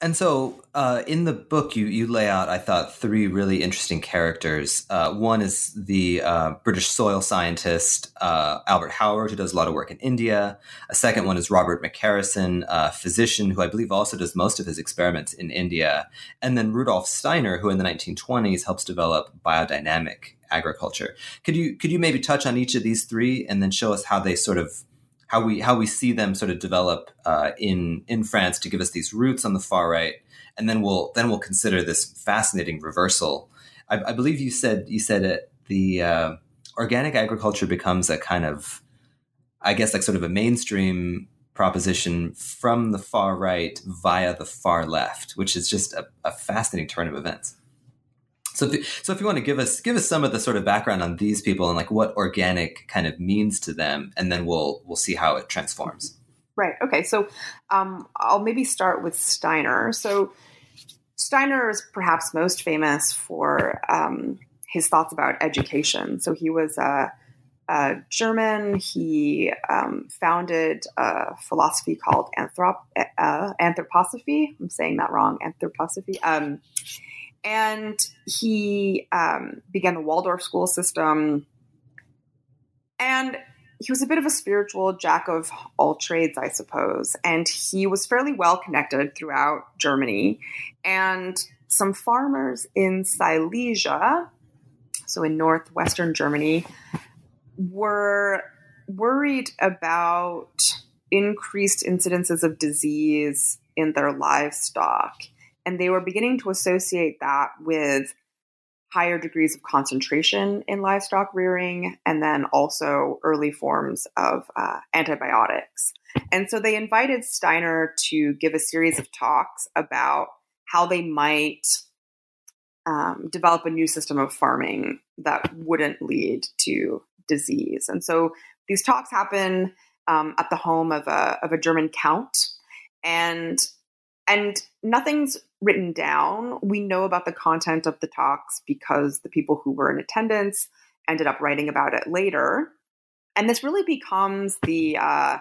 And so, uh, in the book, you you lay out, I thought, three really interesting characters. Uh, one is the uh, British soil scientist uh, Albert Howard, who does a lot of work in India. A second one is Robert McCarrison, a physician who I believe also does most of his experiments in India. And then Rudolf Steiner, who in the 1920s helps develop biodynamic agriculture. Could you could you maybe touch on each of these three and then show us how they sort of how we how we see them sort of develop uh, in in France to give us these roots on the far right, and then we'll then we'll consider this fascinating reversal. I, I believe you said you said it the uh, organic agriculture becomes a kind of, I guess, like sort of a mainstream proposition from the far right via the far left, which is just a, a fascinating turn of events. So, if, so if you want to give us give us some of the sort of background on these people and like what organic kind of means to them, and then we'll we'll see how it transforms. Right. Okay. So um, I'll maybe start with Steiner. So Steiner is perhaps most famous for um, his thoughts about education. So he was a, uh, German. He um, founded a philosophy called anthrop- uh, anthroposophy. I'm saying that wrong, anthroposophy. Um, and he um, began the Waldorf school system. And he was a bit of a spiritual jack of all trades, I suppose. And he was fairly well connected throughout Germany. And some farmers in Silesia, so in northwestern Germany, were worried about increased incidences of disease in their livestock. And they were beginning to associate that with higher degrees of concentration in livestock rearing and then also early forms of uh, antibiotics. And so they invited Steiner to give a series of talks about how they might um, develop a new system of farming that wouldn't lead to disease. And so these talks happen um, at the home of a, of a German count, and and nothing's written down. We know about the content of the talks because the people who were in attendance ended up writing about it later, and this really becomes the uh,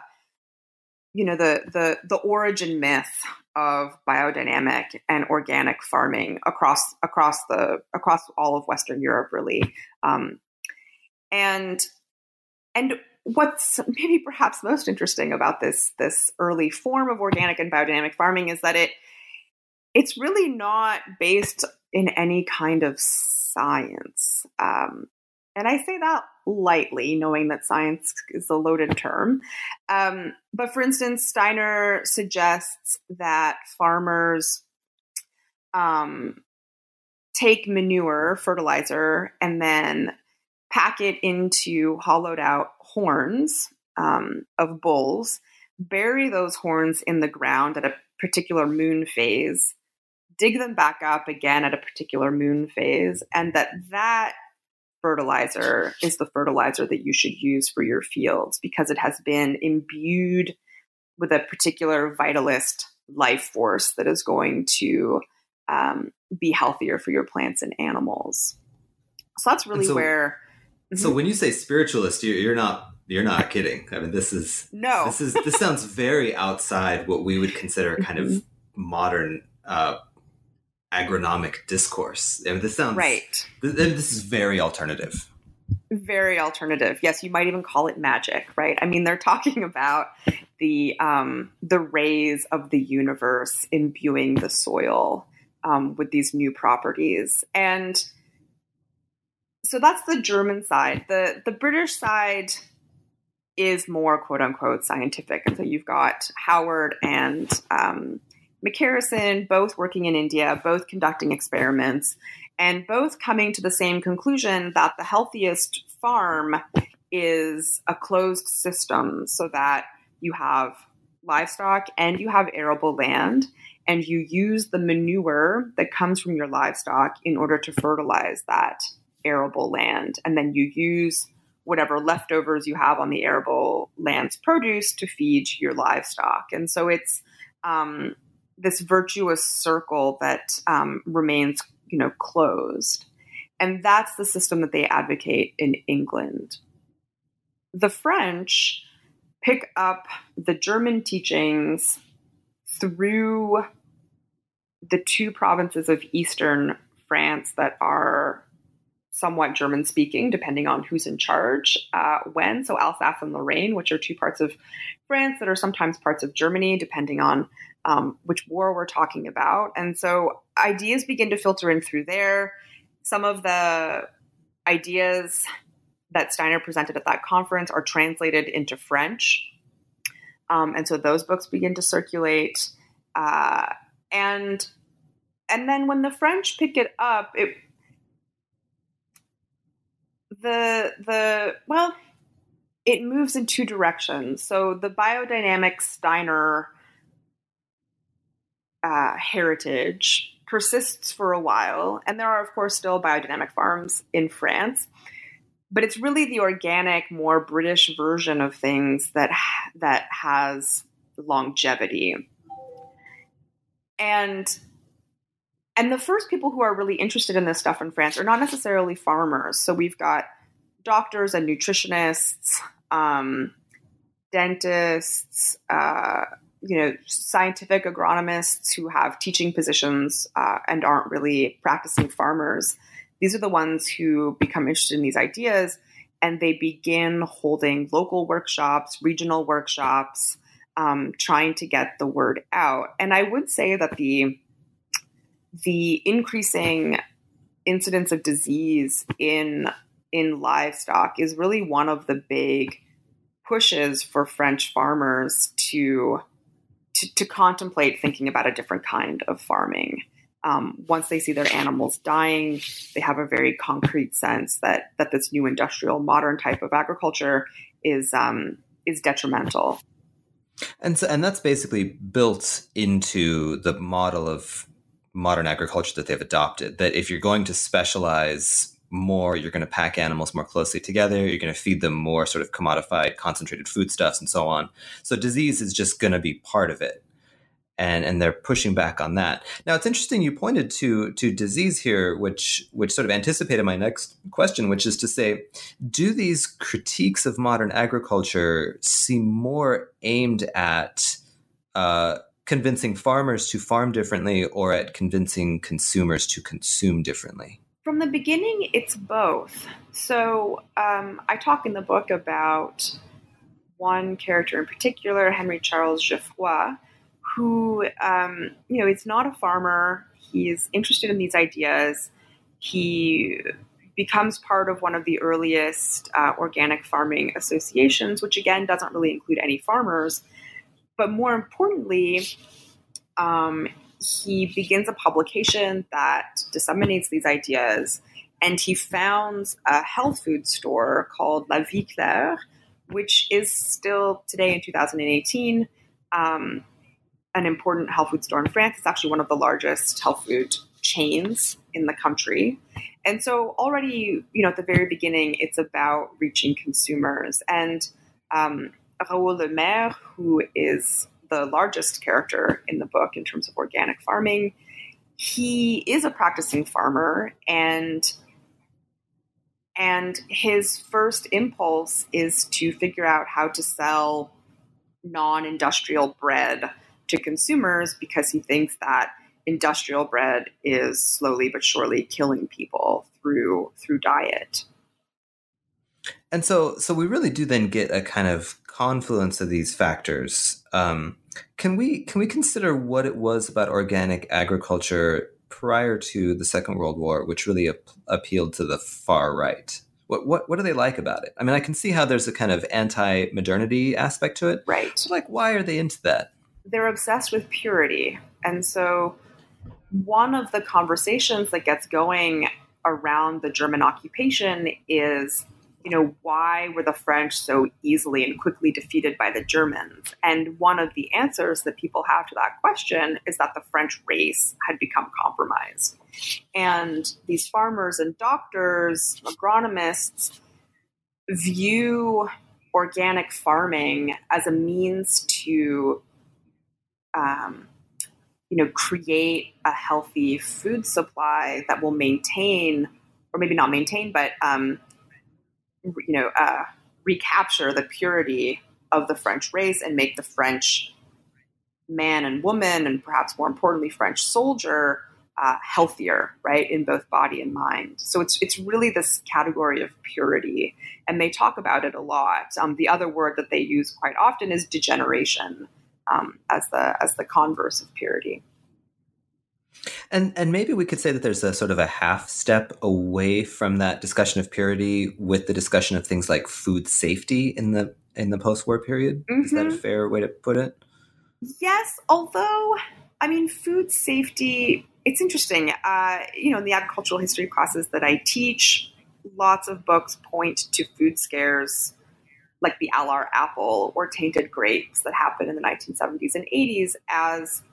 you know the the the origin myth of biodynamic and organic farming across across the across all of Western Europe, really. Um, and and what's maybe perhaps most interesting about this this early form of organic and biodynamic farming is that it it's really not based in any kind of science. Um, and I say that lightly, knowing that science is a loaded term. Um, but for instance, Steiner suggests that farmers um, take manure, fertilizer, and then pack it into hollowed out horns um, of bulls, bury those horns in the ground at a particular moon phase, dig them back up again at a particular moon phase, and that that fertilizer is the fertilizer that you should use for your fields because it has been imbued with a particular vitalist life force that is going to um, be healthier for your plants and animals. So that's really so, where so when you say spiritualist, you're, you're not you're not kidding. I mean, this is no. This is this sounds [LAUGHS] very outside what we would consider kind of mm-hmm. modern uh, agronomic discourse. I mean, this sounds right. This, this is very alternative. Very alternative. Yes, you might even call it magic, right? I mean, they're talking about the um, the rays of the universe imbuing the soil um, with these new properties, and so that's the German side. The the British side is more quote unquote scientific, and so you've got Howard and um, McCarrison both working in India, both conducting experiments, and both coming to the same conclusion that the healthiest farm is a closed system, so that you have livestock and you have arable land and you use the manure that comes from your livestock in order to fertilize that arable land. And then you use whatever leftovers you have on the arable land's produce to feed your livestock. And so it's um, this virtuous circle that um, remains, you know, closed. And that's the system that they advocate in England. The French pick up the German teachings through the two provinces of eastern France that are somewhat German speaking, depending on who's in charge uh, when. So, Alsace and Lorraine, which are two parts of France that are sometimes parts of Germany, depending on um, which war we're talking about. And so, ideas begin to filter in through there. Some of the ideas that Steiner presented at that conference are translated into French. Um, and so those books begin to circulate. Uh, and and then when the French pick it up, it the the well, it moves in two directions. So the biodynamic Steiner uh, heritage persists for a while, and there are of course still biodynamic farms in France. But it's really the organic, more British version of things that that has longevity. And and the first people who are really interested in this stuff in France are not necessarily farmers. So we've got doctors and nutritionists, um, dentists, uh, you know, scientific agronomists who have teaching positions uh, and aren't really practicing farmers. These are the ones who become interested in these ideas and they begin holding local workshops, regional workshops, um, trying to get the word out. And I would say that the the increasing incidence of disease in in livestock is really one of the big pushes for French farmers to to, to contemplate thinking about a different kind of farming. Um, once they see their animals dying, they have a very concrete sense that that this new industrial modern type of agriculture is um, is detrimental. And so, and that's basically built into the model of modern agriculture that they've adopted. That if you're going to specialize more, you're going to pack animals more closely together, you're going to feed them more sort of commodified, concentrated foodstuffs, and so on. So disease is just going to be part of it. And, and they're pushing back on that. Now it's interesting you pointed to to disease here, which which sort of anticipated my next question, which is to say, do these critiques of modern agriculture seem more aimed at uh, convincing farmers to farm differently or at convincing consumers to consume differently? From the beginning, it's both. So um, I talk in the book about one character in particular, Henri Charles Geffroy, who, um, you know, is not a farmer. He's interested in these ideas. He becomes part of one of the earliest uh, organic farming associations, which again doesn't really include any farmers but more importantly, um, he begins a publication that disseminates these ideas, and he founds a health food store called La Vie Claire, which is still today in 2018 um, an important health food store in France. It's actually one of the largest health food chains in the country. And so already, you know, at the very beginning, it's about reaching consumers. And um, Raoul Lemaire, who is the largest character in the book in terms of organic farming, he is a practicing farmer and and his first impulse is to figure out how to sell non-industrial bread to consumers because he thinks that industrial bread is slowly but surely killing people through through diet. And so, so we really do then get a kind of confluence of these factors. Um, can we can we consider what it was about organic agriculture prior to the Second World War, which really ap- appealed to the far right? What, what what do they like about it? I mean, I can see how there's a kind of anti-modernity aspect to it, right? So like, why are they into that? They're obsessed with purity, and so one of the conversations that gets going around the German occupation is you know, why were the French so easily and quickly defeated by the Germans? And one of the answers that people have to that question is that the French race had become compromised. And these farmers and doctors, agronomists, view organic farming as a means to, um, you know, create a healthy food supply that will maintain, or maybe not maintain, but um, you know, uh, recapture the purity of the French race and make the French man and woman, and perhaps more importantly, French soldier, uh, healthier, right, in both body and mind. So it's it's really this category of purity, and they talk about it a lot. Um, the other word that they use quite often is degeneration um, as the as the converse of purity. And and maybe we could say that there's a sort of a half step away from that discussion of purity with the discussion of things like food safety in the in the post-war period. Mm-hmm. Is that a mm-hmm. fair way to put it? Yes, although I mean food safety it's interesting. Uh, you know, in the agricultural history classes that I teach, lots of books point to food scares like the Alar apple or tainted grapes that happened in the 1970s and 80s as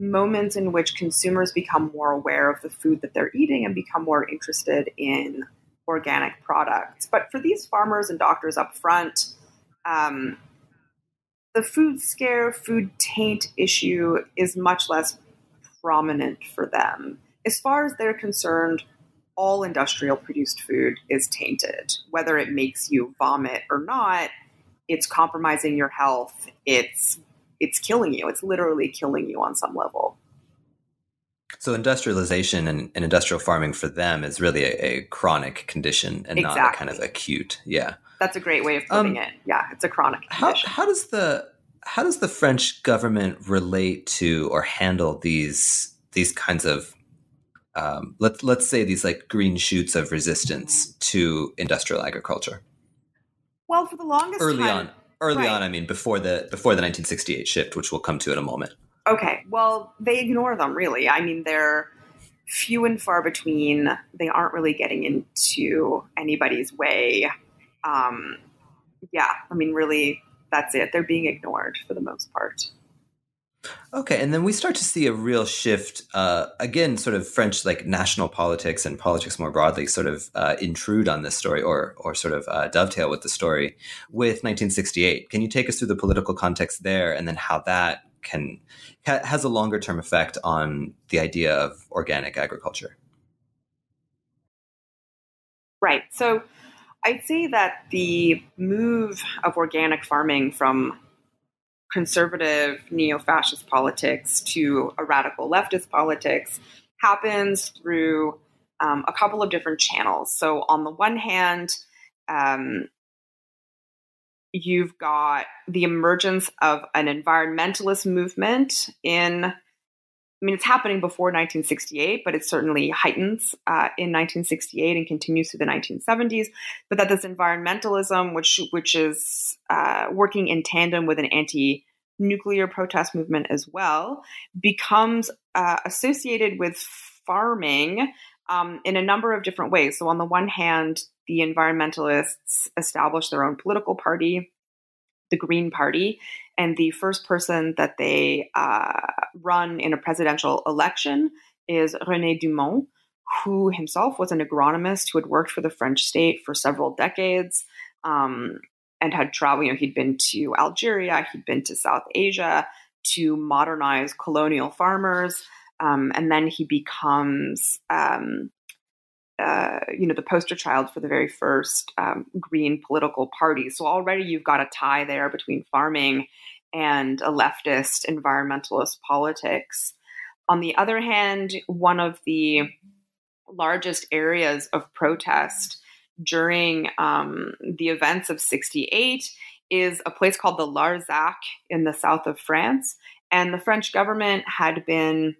moments in which consumers become more aware of the food that they're eating and become more interested in organic products. But for these farmers and doctors up front, um, the food scare, food taint issue is much less prominent for them. As far as they're concerned, all industrial produced food is tainted. Whether it makes you vomit or not, it's compromising your health. It's it's killing you. It's literally killing you on some level. So industrialization and, and industrial farming for them is really a, a chronic condition and exactly. not a kind of acute. Yeah. That's a great way of putting um, it. Yeah, it's a chronic condition. How, how does the how does the French government relate to or handle these these kinds of um, let's let's say these like green shoots of resistance to industrial agriculture? Well, for the longest early time, on, early right. on, I mean before the before the 1968 shift, which we'll come to in a moment. Okay, well, they ignore them really. I mean, they're few and far between. They aren't really getting into anybody's way. Um, yeah, I mean, really, that's it. They're being ignored for the most part. Okay, and then we start to see a real shift. Uh, again, sort of French like national politics and politics more broadly sort of uh, intrude on this story, or or sort of uh, dovetail with the story with 1968. Can you take us through the political context there, and then how that can ha- has a longer term effect on the idea of organic agriculture? Right. So I'd say that the move of organic farming from conservative neo fascist politics to a radical leftist politics happens through um, a couple of different channels. So, on the one hand, um, you've got the emergence of an environmentalist movement in I mean, it's happening before 1968, but it certainly heightens uh, in 1968 and continues through the 1970s. But that this environmentalism, which which is uh, working in tandem with an anti-nuclear protest movement as well, becomes uh, associated with farming um, in a number of different ways. So, on the one hand, the environmentalists establish their own political party, the Green Party, and the first person that they uh, run in a presidential election is René Dumont, who himself was an agronomist who had worked for the French state for several decades um, and had traveled. You know, he'd been to Algeria, he'd been to South Asia to modernize colonial farmers, um, and then he becomes. Um, uh, you know the poster child for the very first um, green political party. So already you've got a tie there between farming and a leftist environmentalist politics. On the other hand, one of the largest areas of protest during um, the events of 68 is a place called the Larzac in the south of France. And the French government had been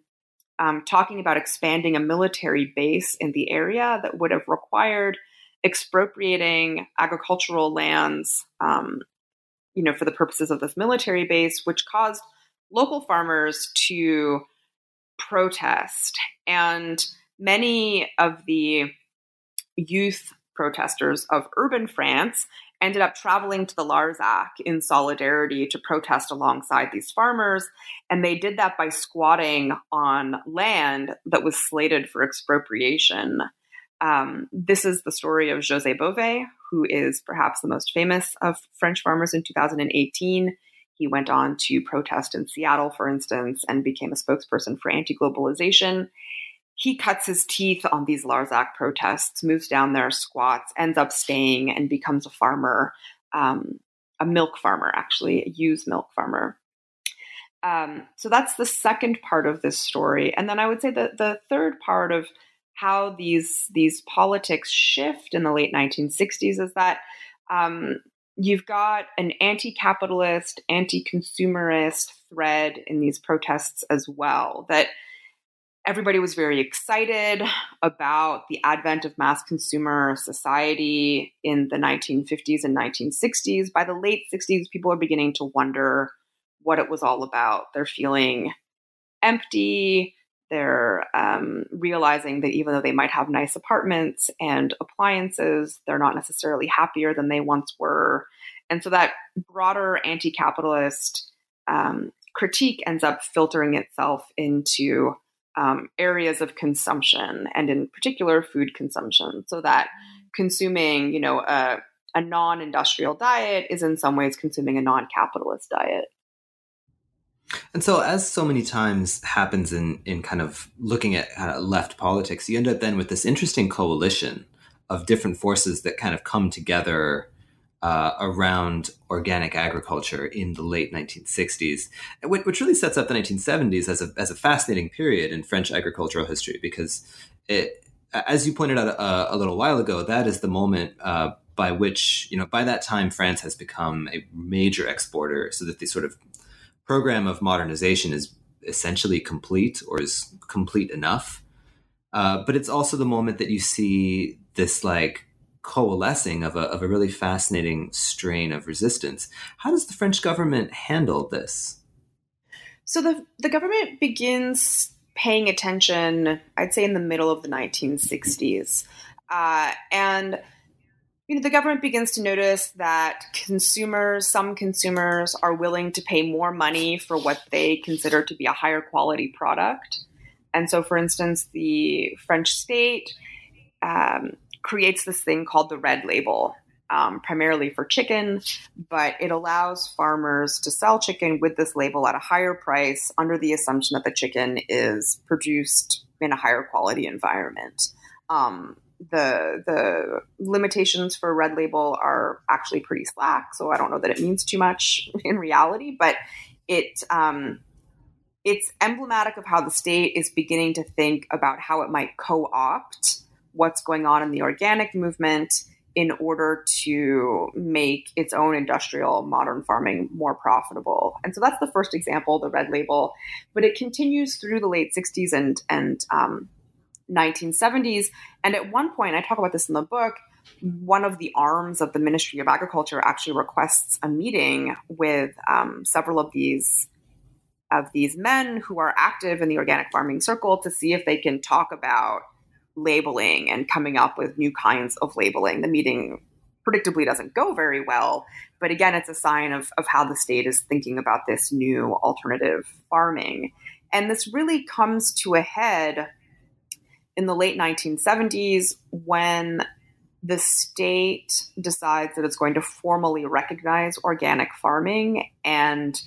um, talking about expanding a military base in the area that would have required expropriating agricultural lands um, you know, for the purposes of this military base, which caused local farmers to protest. And many of the youth protesters of urban France ended up traveling to the Larzac in solidarity to protest alongside these farmers. And they did that by squatting on land that was slated for expropriation. Um, this is the story of José Bové, who is perhaps the most famous of French farmers in 2018. He went on to protest in Seattle, for instance, and became a spokesperson for anti globalization. He cuts his teeth on these Larzac protests, moves down there, squats, ends up staying, and becomes a farmer, um, a milk farmer, actually, a used milk farmer. Um, so that's the second part of this story. And then I would say that the third part of how these these politics shift in the late 1960s is that um, you've got an anti-capitalist, anti-consumerist thread in these protests as well. That everybody was very excited about the advent of mass consumer society in the 1950s and 1960s. By the late 60s, people are beginning to wonder what it was all about. They're feeling empty they're um, realizing that even though they might have nice apartments and appliances, they're not necessarily happier than they once were. And so that broader anti capitalist um, critique ends up filtering itself into um, areas of consumption and, in particular, food consumption. So that consuming, you know, a, a non industrial diet is in some ways consuming a non capitalist diet. And so, as so many times happens in in kind of looking at uh, left politics, you end up then with this interesting coalition of different forces that kind of come together uh, around organic agriculture in the late 1960s, which really sets up the 1970s as a as a fascinating period in French agricultural history because it, as you pointed out a, uh, a little while ago, that is the moment. Uh, by which, you know, by that time, France has become a major exporter, so that the sort of program of modernization is essentially complete or is complete enough. Uh, but it's also the moment that you see this like coalescing of a, of a really fascinating strain of resistance. How does the French government handle this? So the the government begins paying attention, I'd say, in the middle of the 1960s, uh, and you know, the government begins to notice that consumers, some consumers, are willing to pay more money for what they consider to be a higher quality product. And so, for instance, the French state um, creates this thing called the red label, um, primarily for chicken, but it allows farmers to sell chicken with this label at a higher price under the assumption that the chicken is produced in a higher quality environment. Um, the the limitations for red label are actually pretty slack so i don't know that it means too much [LAUGHS] in reality but it um, it's emblematic of how the state is beginning to think about how it might co-opt what's going on in the organic movement in order to make its own industrial modern farming more profitable. And so that's the first example, the red label. But it continues through the late 60s and and um, 1970s. And at one point, I talk about this in the book, one of the arms of the Ministry of Agriculture actually requests a meeting with um, several of these of these men who are active in the organic farming circle to see if they can talk about labeling and coming up with new kinds of labeling. The meeting predictably doesn't go very well, but again, it's a sign of, of how the state is thinking about this new alternative farming. And this really comes to a head in the late 1970s when the state decides that it's going to formally recognize organic farming and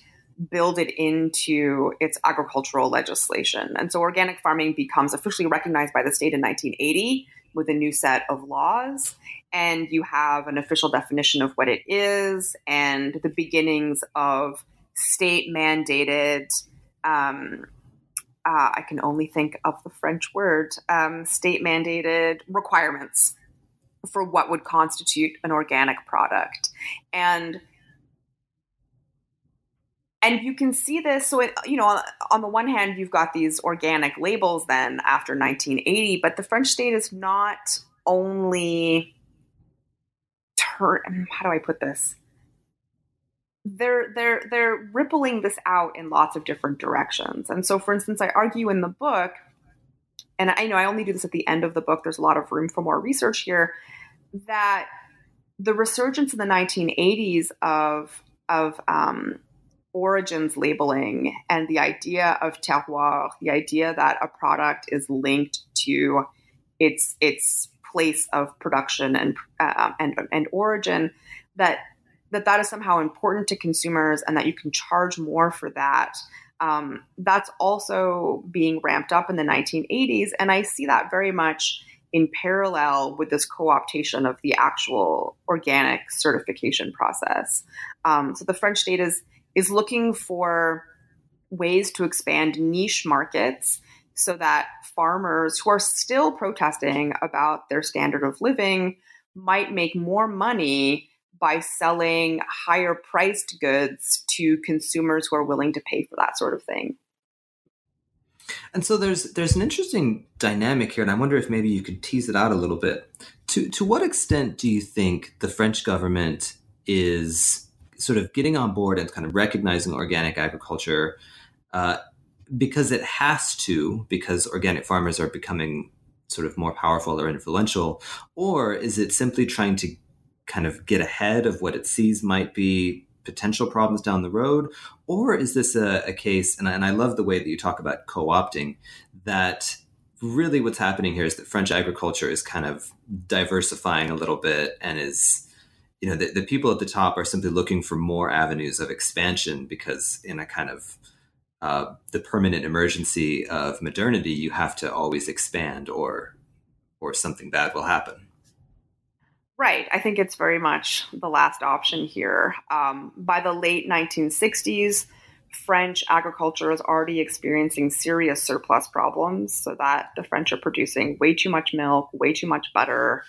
build it into its agricultural legislation. And so organic farming becomes officially recognized by the state in 1980 with a new set of laws. And you have an official definition of what it is and the beginnings of state mandated um, uh, I can only think of the French word, um, state mandated requirements for what would constitute an organic product. And and you can see this so it, you know on, the one hand you've got these organic labels then after 1980 but the french state is not only how do i put this they're they're they're rippling this out in lots of different directions. And so for instance, I argue in the book and I know I only do this at the end of the book, there's a lot of room for more research here that the resurgence in the 1980s of of um, origins labeling and the idea of terroir, the idea that a product is linked to its its place of production and uh, and and origin, that that that is somehow important to consumers and that you can charge more for that. Um, that's also being ramped up in the 1980s. And I see that very much in parallel with this co optation of the actual organic certification process. Um, so the French state is, is looking for ways to expand niche markets so that farmers who are still protesting about their standard of living might make more money by selling higher priced goods to consumers who are willing to pay for that sort of thing. And so there's there's an interesting dynamic here, and I wonder if maybe you could tease it out a little bit. To to what extent do you think the French government is sort of getting on board and kind of recognizing organic agriculture uh, because it has to, because organic farmers are becoming sort of more powerful or influential, or is it simply trying to kind of get ahead of what it sees might be potential problems down the road? Or is this a, a case, and I, and I love the way that you talk about co opting, that really what's happening here is that French agriculture is kind of diversifying a little bit and is, you know, the, the people at the top are simply looking for more avenues of expansion because in a kind of uh, the permanent emergency of modernity, you have to always expand, or or something bad will happen. Right. I think it's very much the last option here. Um, by the late 1960s, French agriculture is already experiencing serious surplus problems, so that the French are producing way too much milk, way too much butter,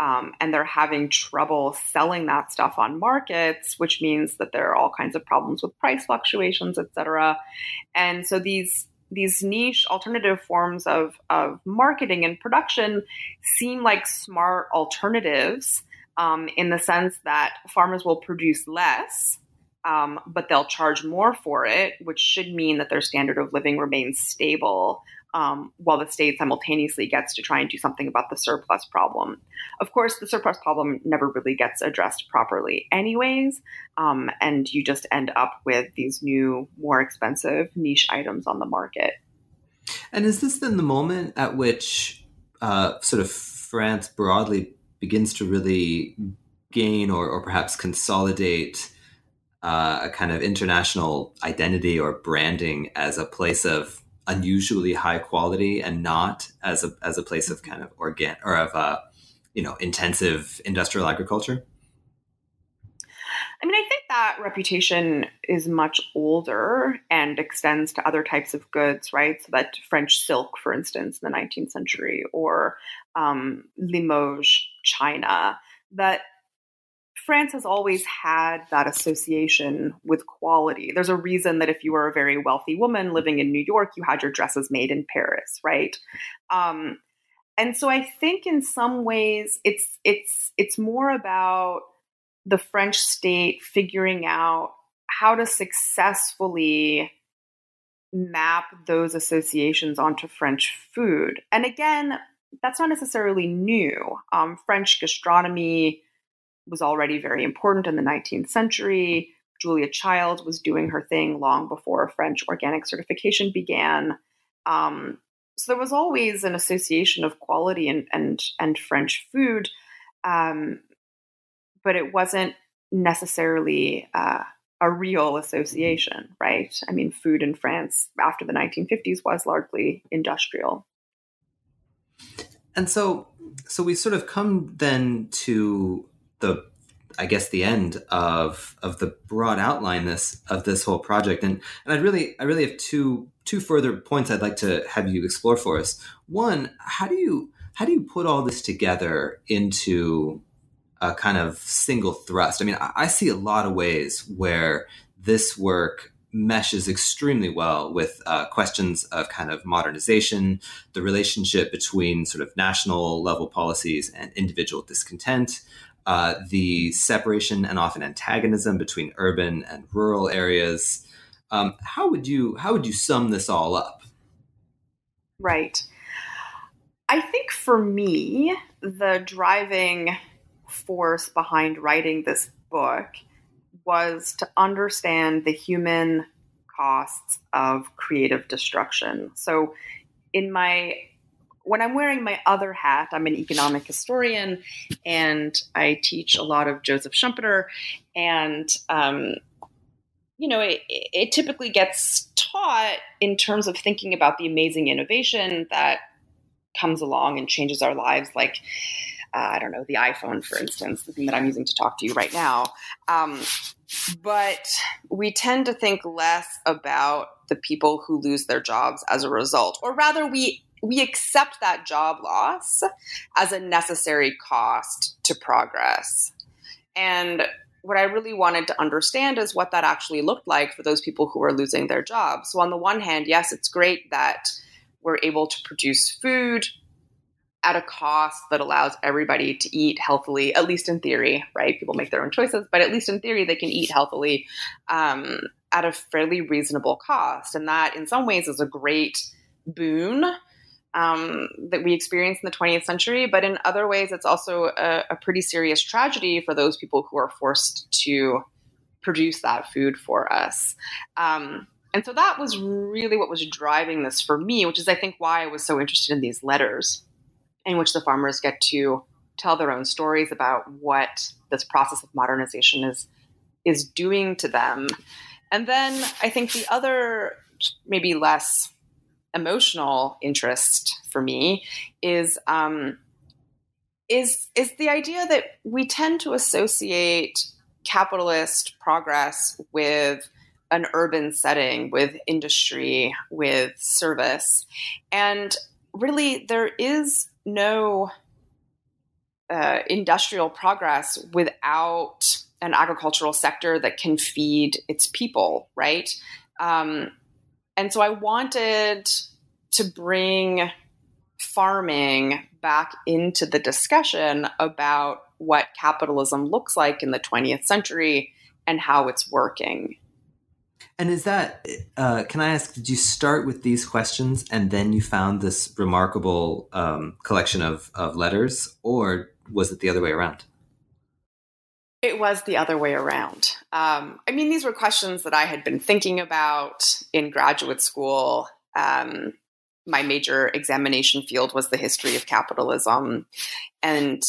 um, and they're having trouble selling that stuff on markets, which means that there are all kinds of problems with price fluctuations, et cetera. And so these these niche alternative forms of, of marketing and production seem like smart alternatives um, in the sense that farmers will produce less, um, but they'll charge more for it, which should mean that their standard of living remains stable um, while the state simultaneously gets to try and do something about the surplus problem. Of course, the surplus problem never really gets addressed properly, anyways, um, and you just end up with these new, more expensive niche items on the market. And is this then the moment at which uh, sort of France broadly begins to really gain or, or perhaps consolidate uh, a kind of international identity or branding as a place of unusually high quality and not as a as a place of kind of organ or of uh, you know intensive industrial agriculture? I mean, I think that reputation is much older and extends to other types of goods, right? So that French silk, for instance, in the 19th century, or um, Limoges, China, that France has always had that association with quality. There's a reason that if you were a very wealthy woman living in New York, you had your dresses made in Paris, right? Um, and so I think in some ways it's it's it's more about the French state figuring out how to successfully map those associations onto French food. And again, that's not necessarily new. Um, French gastronomy was already very important in the 19th century. Julia Child was doing her thing long before French organic certification began. Um, so there was always an association of quality and and, and French food, um, but it wasn't necessarily uh, a real association, right? I mean, food in France after the 1950s was largely industrial. And so, so we sort of come then to the I guess the end of of the broad outline this of this whole project. And and I really I really have two two further points I'd like to have you explore for us. One, how do you how do you put all this together into a kind of single thrust? I mean, I, I see a lot of ways where this work meshes extremely well with uh, questions of kind of modernization, the relationship between sort of national level policies and individual discontent, uh, the separation and often antagonism between urban and rural areas. Um, how would you how would you sum this all up? Right. I think for me, the driving force behind writing this book was to understand the human costs of creative destruction. So, in my when I'm wearing my other hat, I'm an economic historian and I teach a lot of Joseph Schumpeter. And, um, you know, it, it typically gets taught in terms of thinking about the amazing innovation that comes along and changes our lives, like, uh, I don't know, the iPhone, for instance, the thing that I'm using to talk to you right now. Um, but we tend to think less about the people who lose their jobs as a result, or rather, we we accept that job loss as a necessary cost to progress. And what I really wanted to understand is what that actually looked like for those people who are losing their jobs. So, on the one hand, yes, it's great that we're able to produce food at a cost that allows everybody to eat healthily, at least in theory, right? People make their own choices, but at least in theory, they can eat healthily um, at a fairly reasonable cost. And that, in some ways, is a great boon um, that we experience in the 20th century, but in other ways, it's also a, a, pretty serious tragedy for those people who are forced to produce that food for us. Um, and so that was really what was driving this for me, which is, I think, why I was so interested in these letters, in which the farmers get to tell their own stories about what this process of modernization is is doing to them. And then I think the other maybe less emotional interest for me is um, is is the idea that we tend to associate capitalist progress with an urban setting, with industry, with service, and really there is no uh, industrial progress without an agricultural sector that can feed its people, right? Um, and so I wanted to bring farming back into the discussion about what capitalism looks like in the 20th century and how it's working. And is that, uh, can I ask, did you start with these questions and then you found this remarkable um, collection of, of letters, or was it the other way around? It was the other way around. Um, I mean, these were questions that I had been thinking about in graduate school. Um, my major examination field was the history of capitalism, and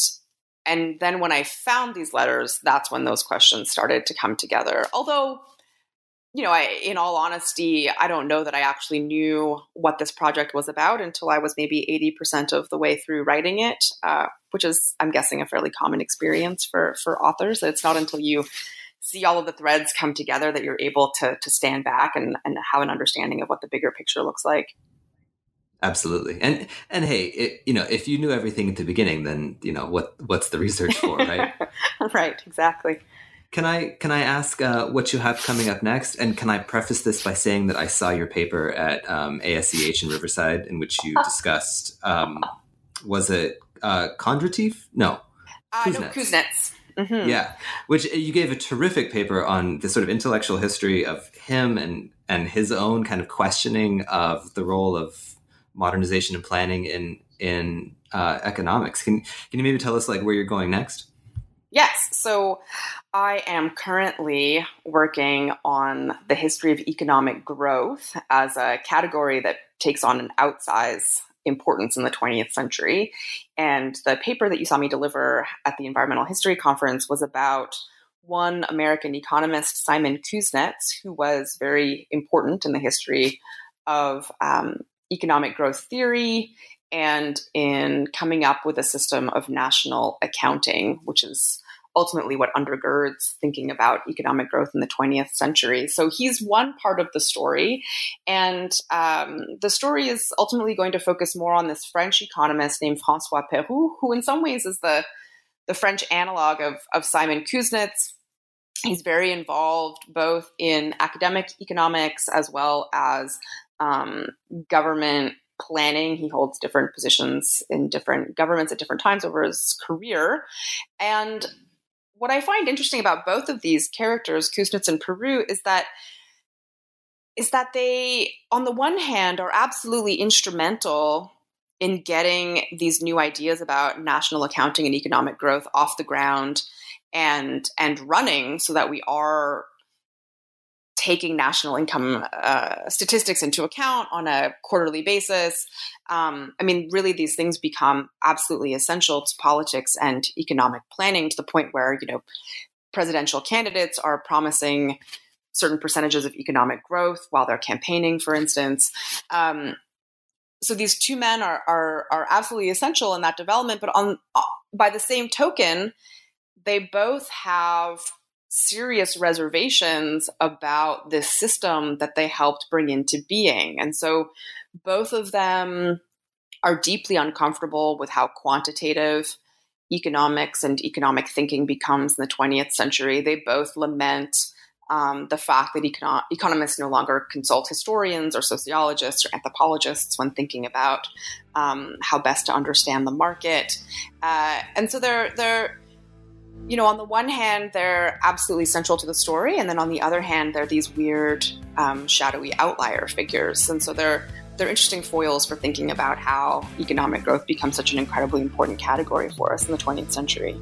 and then when I found these letters, that's when those questions started to come together. Although you know, I, in all honesty, I don't know that I actually knew what this project was about until I was maybe 80% of the way through writing it, uh, which is, I'm guessing, a fairly common experience for, for authors. It's not until you see all of the threads come together that you're able to, to stand back and, and have an understanding of what the bigger picture looks like. Absolutely, and and hey, it, you know, if you knew everything at the beginning, then you know what what's the research for, right? [LAUGHS] right, exactly. Can I can I ask uh, what you have coming up next? And can I preface this by saying that I saw your paper at um, ASEH in Riverside, in which you [LAUGHS] discussed um, was it uh? No, uh, Kuznets. No, Kuznets. Mm-hmm. Yeah, which you gave a terrific paper on the sort of intellectual history of him and and his own kind of questioning of the role of modernization and planning in in uh, economics. Can can you maybe tell us like where you're going next? Yes. So I am currently working on the history of economic growth as a category that takes on an outsize importance in the 20th century. And the paper that you saw me deliver at the Environmental History Conference was about one American economist, Simon Kuznets, who was very important in the history of um, economic growth theory and in coming up with a system of national accounting, which is ultimately what undergirds thinking about economic growth in the 20th century. So he's one part of the story. And um, the story is ultimately going to focus more on this French economist named Francois Perroux, who in some ways is the, the French analog of, of Simon Kuznets. He's very involved both in academic economics as well as um, government planning. He holds different positions in different governments at different times over his career. And what I find interesting about both of these characters, Kuznets and Perroux, is that is that they, on the one hand, are absolutely instrumental in getting these new ideas about national accounting and economic growth off the ground and and running so that we are taking national income uh, statistics into account on a quarterly basis. Um, I mean, really, these things become absolutely essential to politics and economic planning to the point where, you know, presidential candidates are promising certain percentages of economic growth while they're campaigning, for instance. Um, so these two men are, are, are absolutely essential in that development, but on uh, by the same token, they both have serious reservations about this system that they helped bring into being. And so both of them are deeply uncomfortable with how quantitative economics and economic thinking becomes in the 20th century. They both lament um, the fact that econo- economists no longer consult historians or sociologists or anthropologists when thinking about um, how best to understand the market. Uh, and so they're they're you know, on the one hand, they're absolutely central to the story, and then on the other hand, they're these weird, um, shadowy outlier figures, and so they're they're interesting foils for thinking about how economic growth becomes such an incredibly important category for us in the 20th century.